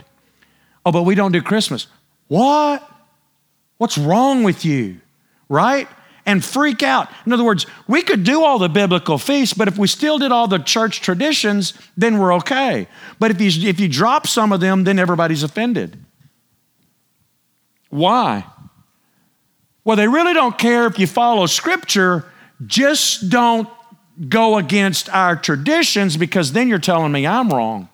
Oh, but we don't do Christmas. What? What's wrong with you? Right? And freak out. In other words, we could do all the biblical feasts, but if we still did all the church traditions, then we're okay. But if you, if you drop some of them, then everybody's offended. Why? Well, they really don't care if you follow Scripture, just don't go against our traditions because then you're telling me I'm wrong.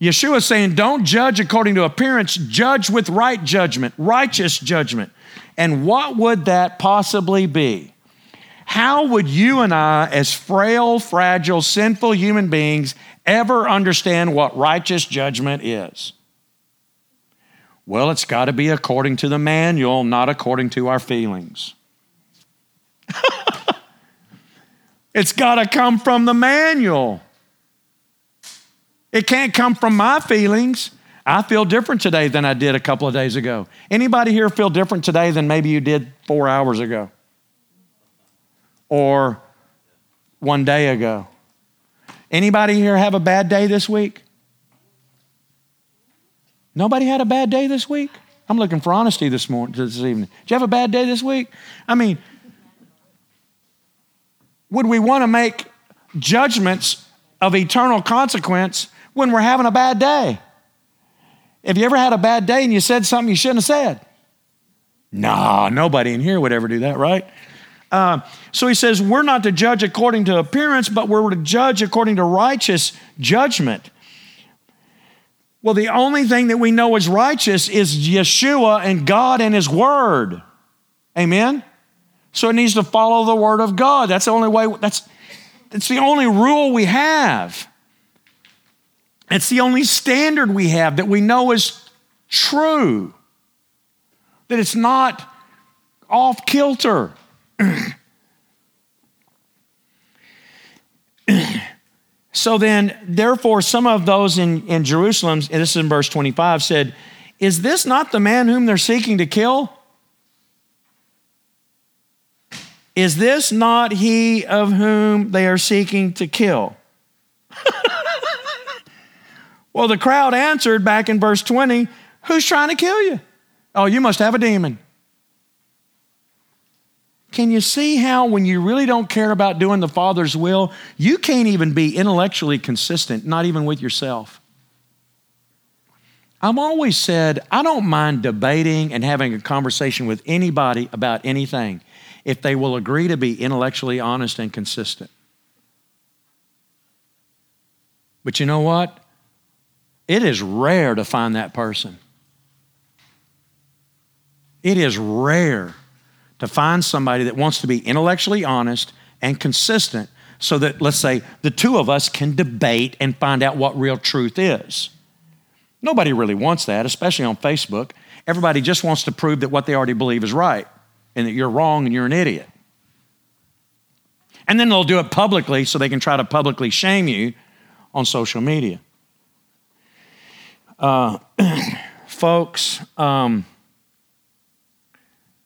Yeshua is saying, don't judge according to appearance, judge with right judgment, righteous judgment. And what would that possibly be? How would you and I, as frail, fragile, sinful human beings, ever understand what righteous judgment is? Well, it's got to be according to the manual, not according to our feelings. *laughs* it's got to come from the manual. It can't come from my feelings. I feel different today than I did a couple of days ago. Anybody here feel different today than maybe you did 4 hours ago? Or one day ago? Anybody here have a bad day this week? Nobody had a bad day this week? I'm looking for honesty this morning, this evening. Did you have a bad day this week? I mean, would we want to make judgments of eternal consequence when we're having a bad day? Have you ever had a bad day and you said something you shouldn't have said? No, nobody in here would ever do that, right? Uh, so he says, We're not to judge according to appearance, but we're to judge according to righteous judgment. Well, the only thing that we know is righteous is Yeshua and God and His Word. Amen? So it needs to follow the Word of God. That's the only way, that's, that's the only rule we have. It's the only standard we have that we know is true, that it's not off kilter. *clears throat* So then, therefore, some of those in, in Jerusalem, and this is in verse 25, said, Is this not the man whom they're seeking to kill? Is this not he of whom they are seeking to kill? Well, the crowd answered back in verse 20, Who's trying to kill you? Oh, you must have a demon. Can you see how, when you really don't care about doing the Father's will, you can't even be intellectually consistent, not even with yourself? I've always said I don't mind debating and having a conversation with anybody about anything if they will agree to be intellectually honest and consistent. But you know what? It is rare to find that person. It is rare to find somebody that wants to be intellectually honest and consistent so that, let's say, the two of us can debate and find out what real truth is. Nobody really wants that, especially on Facebook. Everybody just wants to prove that what they already believe is right and that you're wrong and you're an idiot. And then they'll do it publicly so they can try to publicly shame you on social media. Uh, *clears throat* folks, um,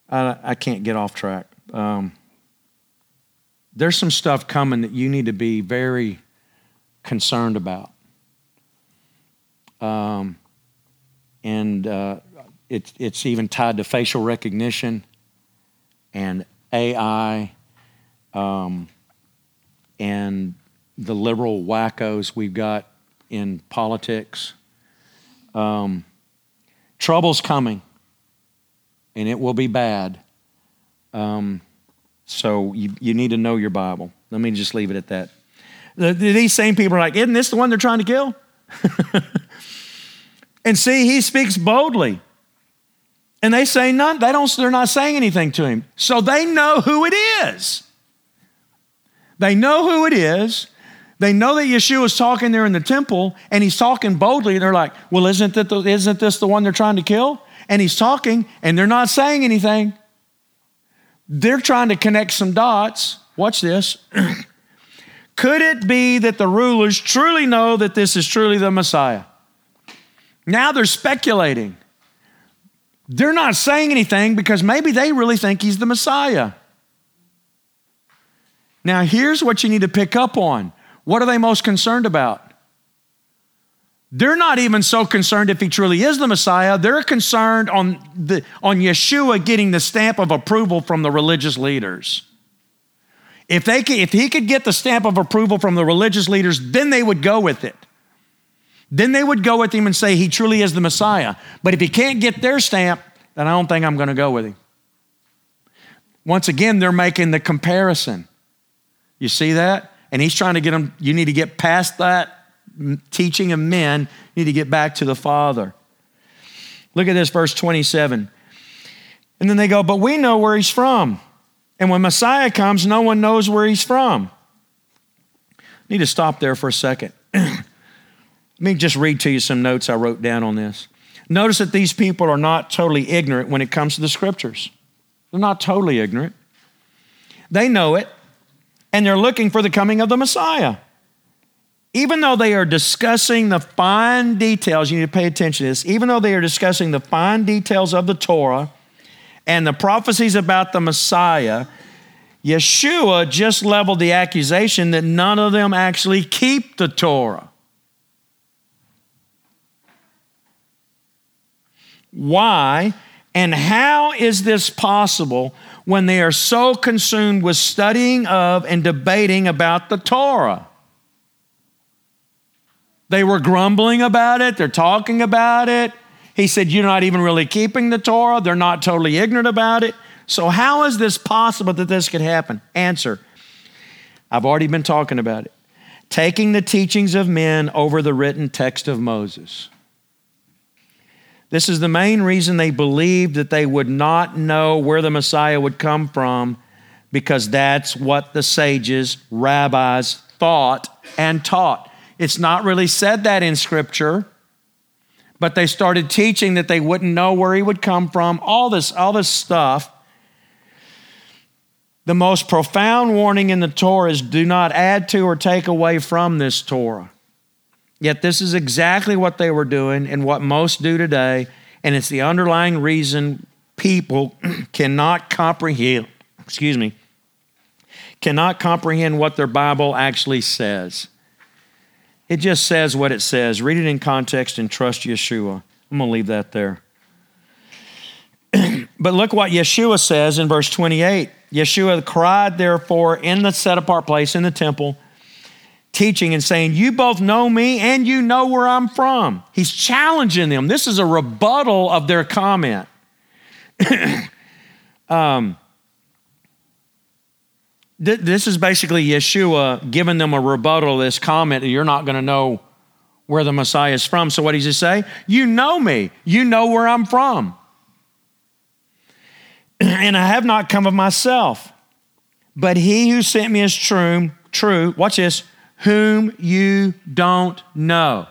I, I, can't get off track. Um, there's some stuff coming that you need to be very concerned about. Um, and uh, it, it's even tied to facial recognition and AI um, and the liberal wackos we've got in politics. Um, trouble's coming, and it will be bad. Um, so you, you need to know your Bible. Let me just leave it at that. The, these same people are like, Isn't this the one they're trying to kill? *laughs* And see, he speaks boldly. And they say none, they don't, they're not saying anything to him. So they know who it is. They know who it is. They know that Yeshua is talking there in the temple and he's talking boldly. And they're like, well, isn't, that the, isn't this the one they're trying to kill? And he's talking and they're not saying anything. They're trying to connect some dots. Watch this. *clears throat* Could it be that the rulers truly know that this is truly the Messiah? Now they're speculating. They're not saying anything because maybe they really think he's the Messiah. Now, here's what you need to pick up on. What are they most concerned about? They're not even so concerned if he truly is the Messiah. They're concerned on, the, on Yeshua getting the stamp of approval from the religious leaders. If, they could, if he could get the stamp of approval from the religious leaders, then they would go with it. Then they would go with him and say he truly is the Messiah. But if he can't get their stamp, then I don't think I'm going to go with him. Once again, they're making the comparison. You see that? And he's trying to get them, you need to get past that teaching of men, you need to get back to the Father. Look at this, verse 27. And then they go, But we know where he's from. And when Messiah comes, no one knows where he's from. I need to stop there for a second. *clears throat* Let me just read to you some notes I wrote down on this. Notice that these people are not totally ignorant when it comes to the scriptures. They're not totally ignorant. They know it, and they're looking for the coming of the Messiah. Even though they are discussing the fine details, you need to pay attention to this, even though they are discussing the fine details of the Torah and the prophecies about the Messiah, Yeshua just leveled the accusation that none of them actually keep the Torah. Why and how is this possible when they are so consumed with studying of and debating about the Torah? They were grumbling about it, they're talking about it. He said, You're not even really keeping the Torah, they're not totally ignorant about it. So, how is this possible that this could happen? Answer I've already been talking about it. Taking the teachings of men over the written text of Moses. This is the main reason they believed that they would not know where the Messiah would come from, because that's what the sages, rabbis thought and taught. It's not really said that in Scripture, but they started teaching that they wouldn't know where he would come from, all this, all this stuff. The most profound warning in the Torah is do not add to or take away from this Torah. Yet this is exactly what they were doing and what most do today, and it's the underlying reason people *clears throat* cannot comprehend, excuse me, cannot comprehend what their Bible actually says. It just says what it says. Read it in context and trust Yeshua. I'm going to leave that there. *clears throat* but look what Yeshua says in verse 28. Yeshua cried, therefore, in the set apart place in the temple teaching and saying, You both know me and you know where I'm from. He's challenging them. This is a rebuttal of their comment. *coughs* um, th- this is basically Yeshua giving them a rebuttal of this comment that you're not going to know where the Messiah is from. So, what does he say? You know me, you know where I'm from. *coughs* and I have not come of myself, but he who sent me is true, true, watch this, whom you don't know.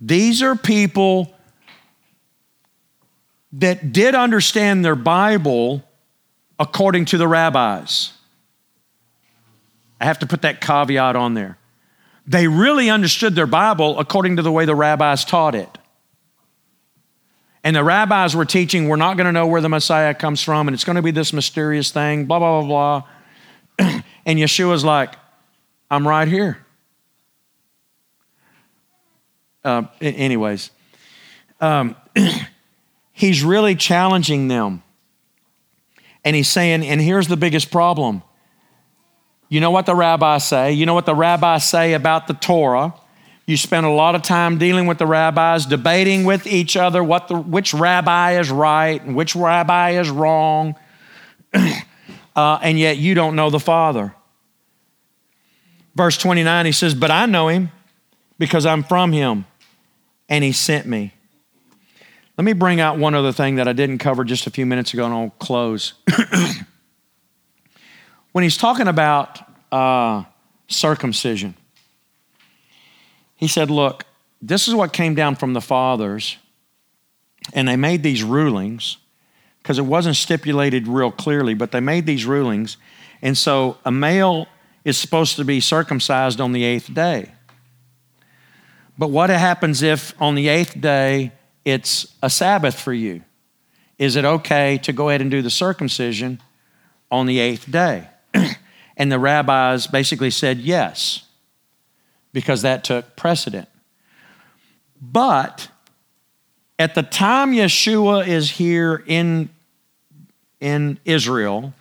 These are people that did understand their Bible according to the rabbis. I have to put that caveat on there. They really understood their Bible according to the way the rabbis taught it. And the rabbis were teaching, we're not going to know where the Messiah comes from, and it's going to be this mysterious thing, blah, blah, blah, blah. And Yeshua's like, I'm right here. Uh, anyways, um, *clears throat* he's really challenging them. And he's saying, and here's the biggest problem. You know what the rabbis say? You know what the rabbis say about the Torah? You spend a lot of time dealing with the rabbis, debating with each other what the, which rabbi is right and which rabbi is wrong, *clears throat* uh, and yet you don't know the Father. Verse 29, he says, But I know him because I'm from him, and he sent me. Let me bring out one other thing that I didn't cover just a few minutes ago, and I'll close. *coughs* when he's talking about uh, circumcision, he said, Look, this is what came down from the fathers, and they made these rulings because it wasn't stipulated real clearly, but they made these rulings. And so a male is supposed to be circumcised on the eighth day. But what happens if on the eighth day it's a Sabbath for you. Is it okay to go ahead and do the circumcision on the eighth day? *clears throat* and the rabbis basically said yes, because that took precedent. But at the time Yeshua is here in, in Israel,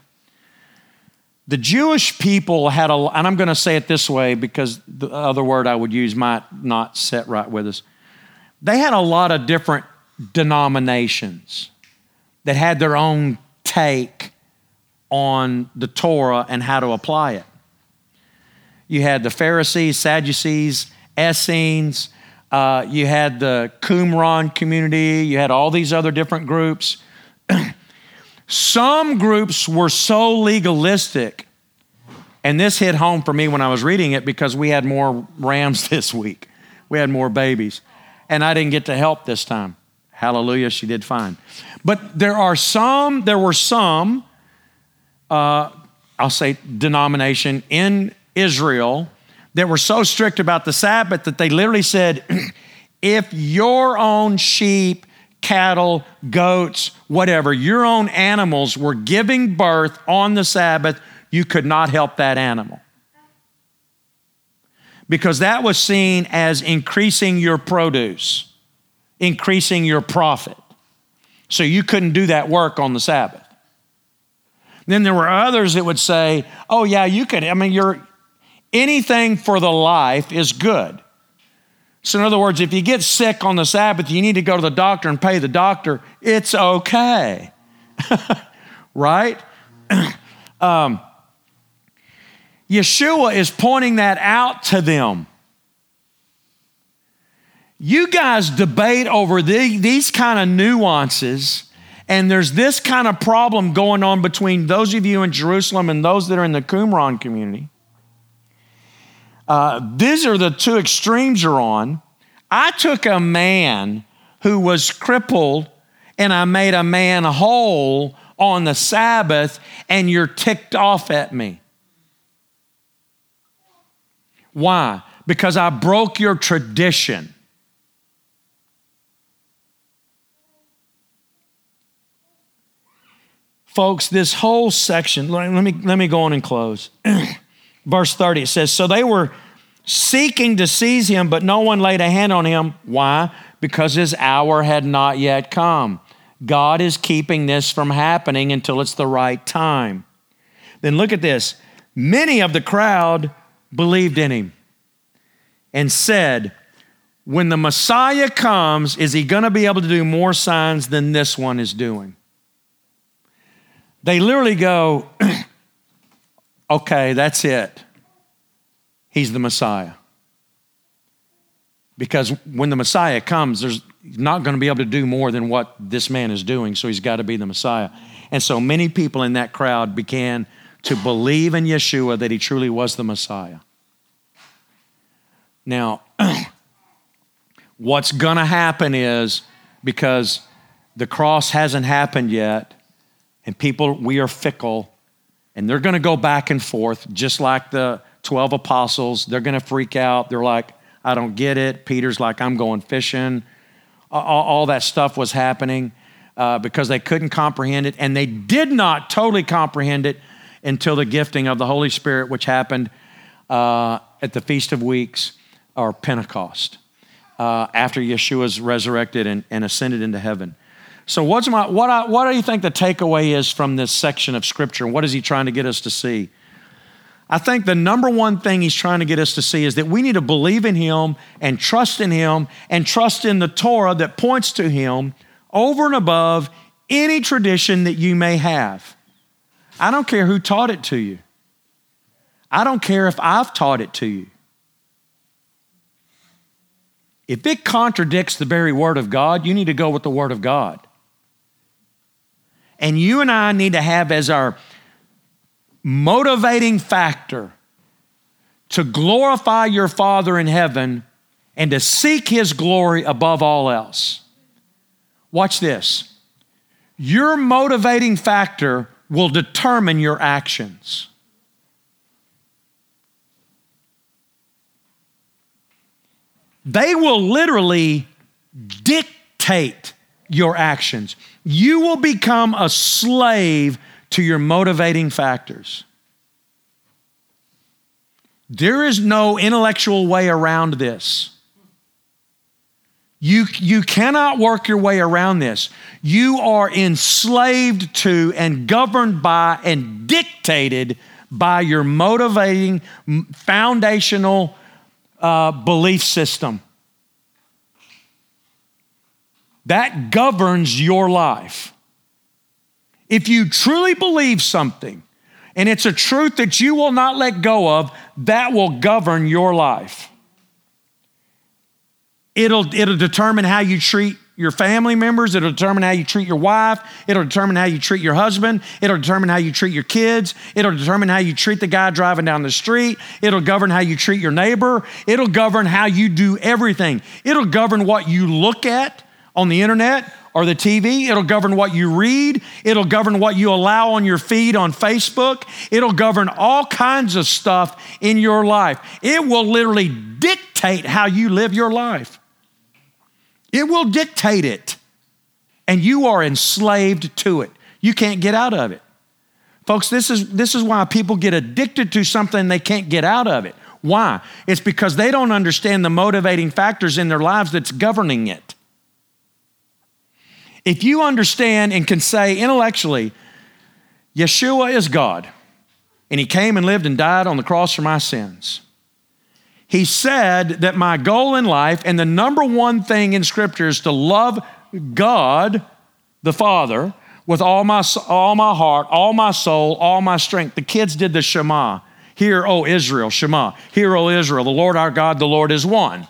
the Jewish people had a, and I'm going to say it this way because the other word I would use might not set right with us they had a lot of different denominations that had their own take on the Torah and how to apply it. You had the Pharisees, Sadducees, Essenes, uh, you had the Qumran community, you had all these other different groups. *clears throat* Some groups were so legalistic, and this hit home for me when I was reading it because we had more rams *laughs* this week. We had more babies and I didn't get to help this time. Hallelujah, she did fine. But there are some, there were some, uh, I'll say denomination in Israel that were so strict about the Sabbath that they literally said, *clears throat* if your own sheep, cattle, goats, whatever, your own animals were giving birth on the Sabbath, you could not help that animal because that was seen as increasing your produce, increasing your profit. So you couldn't do that work on the Sabbath. Then there were others that would say, oh, yeah, you could. I mean, you're, anything for the life is good. So, in other words, if you get sick on the Sabbath, you need to go to the doctor and pay the doctor, it's okay. *laughs* right? *clears throat* um, Yeshua is pointing that out to them. You guys debate over the, these kind of nuances, and there's this kind of problem going on between those of you in Jerusalem and those that are in the Qumran community. Uh, these are the two extremes you're on. I took a man who was crippled and I made a man whole on the Sabbath, and you're ticked off at me. Why? Because I broke your tradition. Folks, this whole section, let me, let me go on and close. *clears throat* Verse 30, it says, So they were seeking to seize him, but no one laid a hand on him. Why? Because his hour had not yet come. God is keeping this from happening until it's the right time. Then look at this. Many of the crowd believed in him and said, When the Messiah comes, is he going to be able to do more signs than this one is doing? They literally go, *clears throat* Okay, that's it. He's the Messiah. Because when the Messiah comes, there's not going to be able to do more than what this man is doing, so he's got to be the Messiah. And so many people in that crowd began to believe in Yeshua that he truly was the Messiah. Now, *clears throat* what's going to happen is because the cross hasn't happened yet, and people, we are fickle, and they're going to go back and forth, just like the 12 apostles. They're going to freak out. They're like, I don't get it. Peter's like, I'm going fishing. All, all that stuff was happening uh, because they couldn't comprehend it, and they did not totally comprehend it until the gifting of the Holy Spirit, which happened uh, at the Feast of Weeks or Pentecost uh, after Yeshua's resurrected and, and, ascended into heaven. So, what's my, what, I, what do you think the takeaway is from this section of Scripture? What is he trying to get us to see? I think the number one thing he's trying to get us to see is that we need to believe in him and trust in him and trust in the Torah that points to him over and above any tradition that you may have. I don't care who taught it to you. I don't care if I've taught it to you. If it contradicts the very Word of God, you need to go with the Word of God. And you and I need to have as our motivating factor to glorify your Father in heaven and to seek His glory above all else. Watch this. Your motivating factor will determine your actions. They will literally dictate your actions. You will become a slave to your motivating factors. There is no intellectual way around this. You, you cannot work your way around this. You are enslaved to and governed by and dictated by your motivating foundational uh, belief system. That governs your life. If you truly believe something and it's a truth that you will not let go of, that will govern your life. It'll, it'll determine how you treat your family members. It'll determine how you treat your wife. It'll determine how you treat your husband. It'll determine how you treat your kids. It'll determine how you treat the guy driving down the street. It'll govern how you treat your neighbor. It'll govern how you do everything. It'll govern what you look at on the internet or the TV. It'll govern what you read. It'll govern what you allow on your feed on Facebook. It'll govern all kinds of stuff in your life. It will literally dictate how you live your life. It will dictate it. And you are enslaved to it. You can't get out of it. Folks, this is, this is why people get addicted to something they can't get out of it. Why? It's because they don't understand the motivating factors in their lives that's governing it. If you understand and can say intellectually, Yeshua is God, and He came and lived and died on the cross for my sins. He said that my goal in life and the number one thing in Scripture is to love God, the Father, with all my, all my heart, all my soul, all my strength. The kids did the Shema. Hear, O Israel, Shema. Hear, O Israel, the Lord our God, the Lord is one.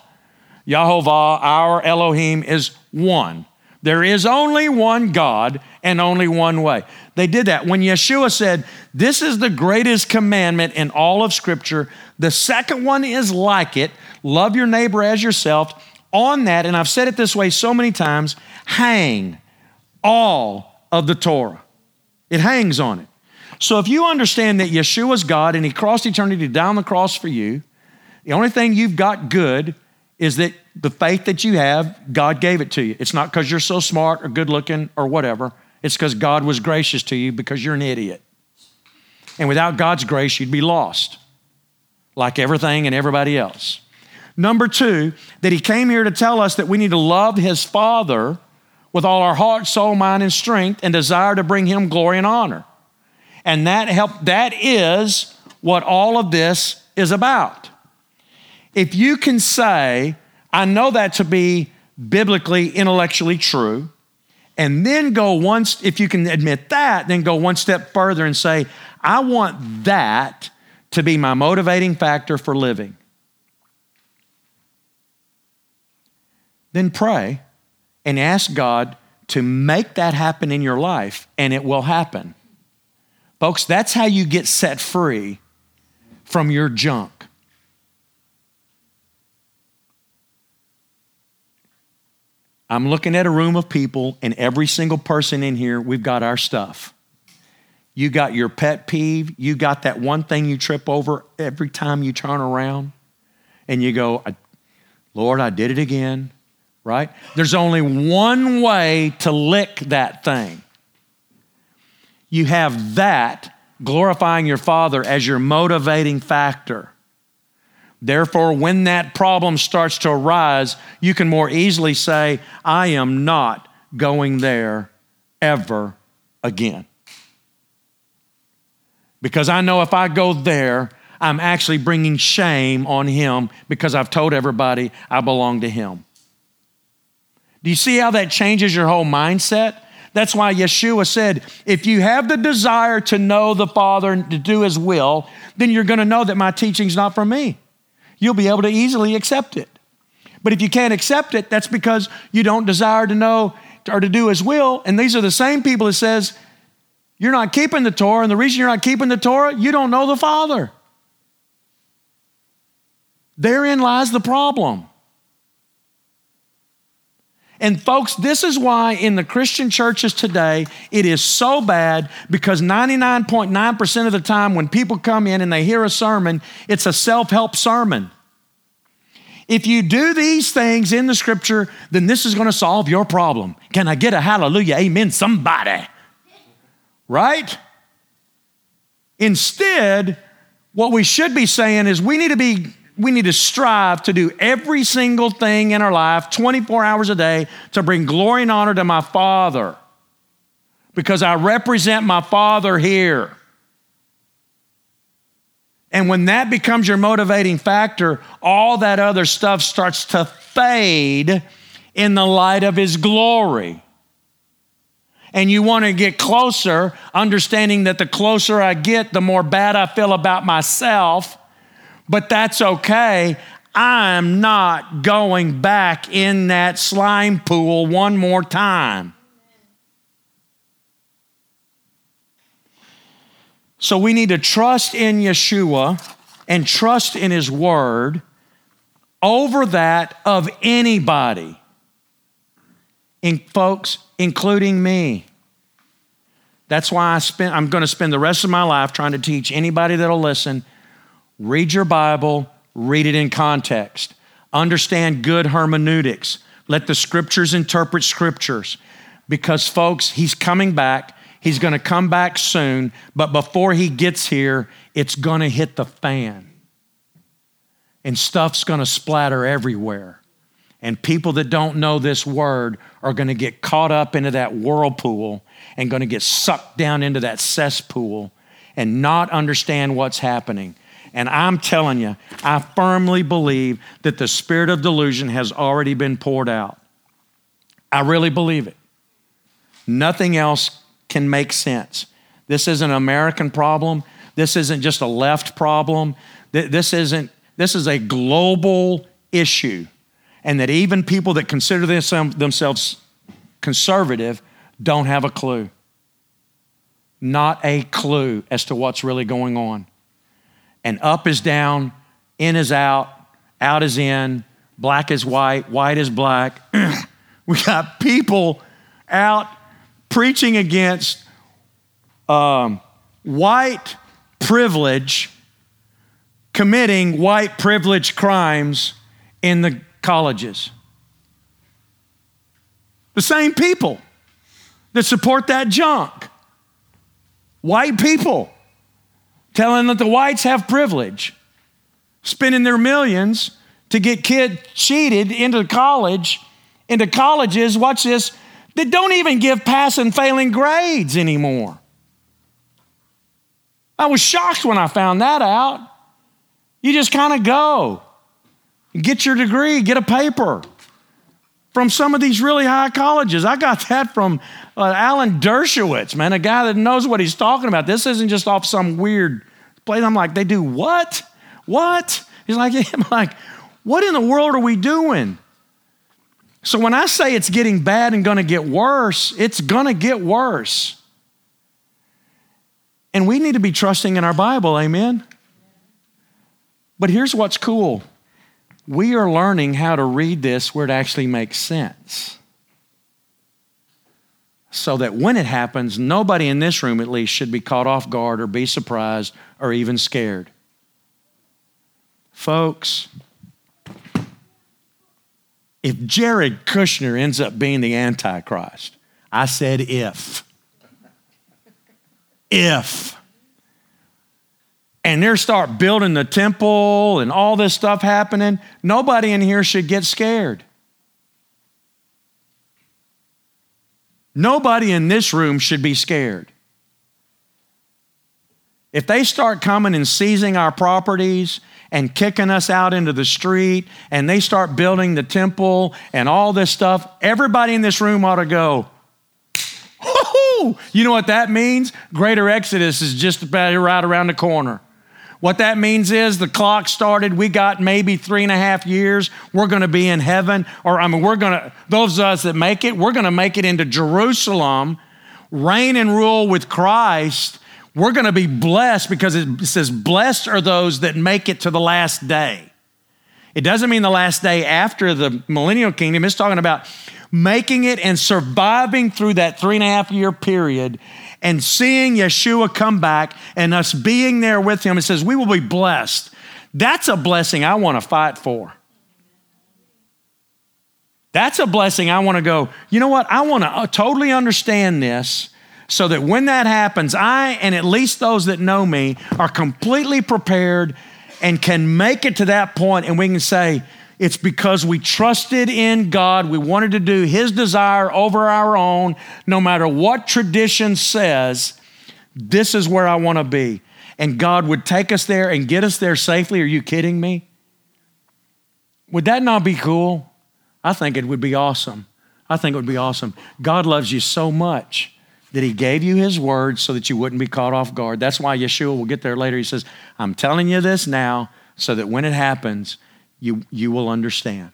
Yahovah, our Elohim, is one. There is only one God and only one way. They did that. When Yeshua said, This is the greatest commandment in all of Scripture, the second one is like it love your neighbor as yourself. On that, and I've said it this way so many times, hang all of the Torah. It hangs on it. So if you understand that Yeshua's God and He crossed eternity down the cross for you, the only thing you've got good is that the faith that you have, God gave it to you. It's not because you're so smart or good looking or whatever. It's because God was gracious to you because you're an idiot. And without God's grace, you'd be lost, like everything and everybody else. Number two, that He came here to tell us that we need to love His Father with all our heart, soul, mind, and strength and desire to bring Him glory and honor. And that help, that is what all of this is about. If you can say, I know that to be biblically, intellectually true, and then go one, if you can admit that, then go one step further and say, I want that to be my motivating factor for living. Then pray and ask God to make that happen in your life, and it will happen. Folks, that's how you get set free from your junk. I'm looking at a room of people, and every single person in here, we've got our stuff. You got your pet peeve. You got that one thing you trip over every time you turn around, and you go, Lord, I did it again, right? There's only one way to lick that thing. You have that glorifying your Father as your motivating factor. Therefore, when that problem starts to arise, you can more easily say, I am not going there ever again. Because I know if I go there, I'm actually bringing shame on him because I've told everybody I belong to him. Do you see how that changes your whole mindset? That's why Yeshua said, if you have the desire to know the Father and to do His will, then you're going to know that my teaching's not from me. You'll be able to easily accept it. But if you can't accept it, that's because you don't desire to know or to do His will. And these are the same people that says, you're not keeping the Torah, and the reason you're not keeping the Torah, you don't know the Father. Therein lies the problem. And folks, this is why in the Christian churches today, it is so bad because 99.9% of the time when people come in and they hear a sermon, it's a self help sermon. If you do these things in the scripture, then this is going to solve your problem. Can I get a hallelujah, amen, somebody? Right? Instead, what we should be saying is we need to be we need to strive to do every single thing in our life 24 hours a day to bring glory and honor to my Father because I represent my Father here. And when that becomes your motivating factor, all that other stuff starts to fade in the light of His glory. And you want to get closer, understanding that the closer I get, the more bad I feel about myself but that's okay. I'm not going back in that slime pool one more time. So we need to trust in Yeshua and trust in His Word over that of anybody. In, folks, including me. That's why I spend, I'm going to spend the rest of my life trying to teach anybody that'll listen Read your Bible, read it in context. Understand good hermeneutics. Let the scriptures interpret scriptures. Because, folks, he's coming back. He's going to come back soon. But before he gets here, it's going to hit the fan. And stuff's going to splatter everywhere. And people that don't know this word are going to get caught up into that whirlpool and going to get sucked down into that cesspool and not understand what's happening. And I'm telling you, I firmly believe that the spirit of delusion has already been poured out. I really believe it. Nothing else can make sense. This isn't an American problem. This isn't just a left problem. This isn't this is a global issue. And that even people that consider themselves conservative don't have a clue. Not a clue as to what's really going on and up is down, in is out, out is in, black is white, white is black. *clears throat* we got people out preaching against um, white privilege, committing white privilege crimes in the colleges. The same people that support that junk. White people telling that the whites have privilege, spending their millions to get kids cheated into college, into colleges, watch this, that don't even give pass and failing grades anymore. I was shocked when I found that out. You just kind of go, get your degree, get a paper from some of these really high colleges. I got *laughs* that from uh, Alan Dershowitz, man, a guy that knows what he's talking about. This isn't just off some weird place. I'm like, they do what? What? He's like, *laughs* I'm like, what in the world are we doing? So when I say it's getting bad and going to get worse, it's going to get worse. And we need to be trusting in our Bible, amen? But here's what's cool we are learning how to read this where it actually makes sense so that when it happens, nobody in this room at least should be caught off guard or be surprised or even scared. Folks, if Jared Kushner ends up being the Antichrist, I said if. If. And they start building the temple and all this stuff happening, nobody in here should get scared. Nobody in this room should be scared. If they start coming and seizing our properties and kicking us out into the street and they start building the temple and all this stuff, everybody in this room ought to go! You know what that means? Greater Exodus is just about right around the corner. What that means is the clock started. We got maybe three and a half years. We're going to be in heaven, or I mean, we're going to, those of us that make it, we're going to make it into Jerusalem, reign and rule with Christ. We're going to be blessed because it says, Blessed are those that make it to the last day. It doesn't mean the last day after the millennial kingdom. It's talking about making it and surviving through that three and a half year period and seeing Yeshua come back and us being there with him, it says we will be blessed. That's a blessing I want to fight for. That's a blessing I want to go, you know what? I want to uh, totally understand this so that when that happens, I and at least those that know me are completely prepared and can make it to that point and we can say, it's because we trusted in God. We wanted to do His desire over our own. No matter what tradition says, this is where I want to be. And God would take us there and get us there safely. Are you kidding me? Would that not be cool? I think it would be awesome. I think it would be awesome. God loves you so much that He gave you His word so that you wouldn't be caught off guard. That's why Yeshua will get there later. He says, I'm telling you this now so that when it happens, you, you will understand.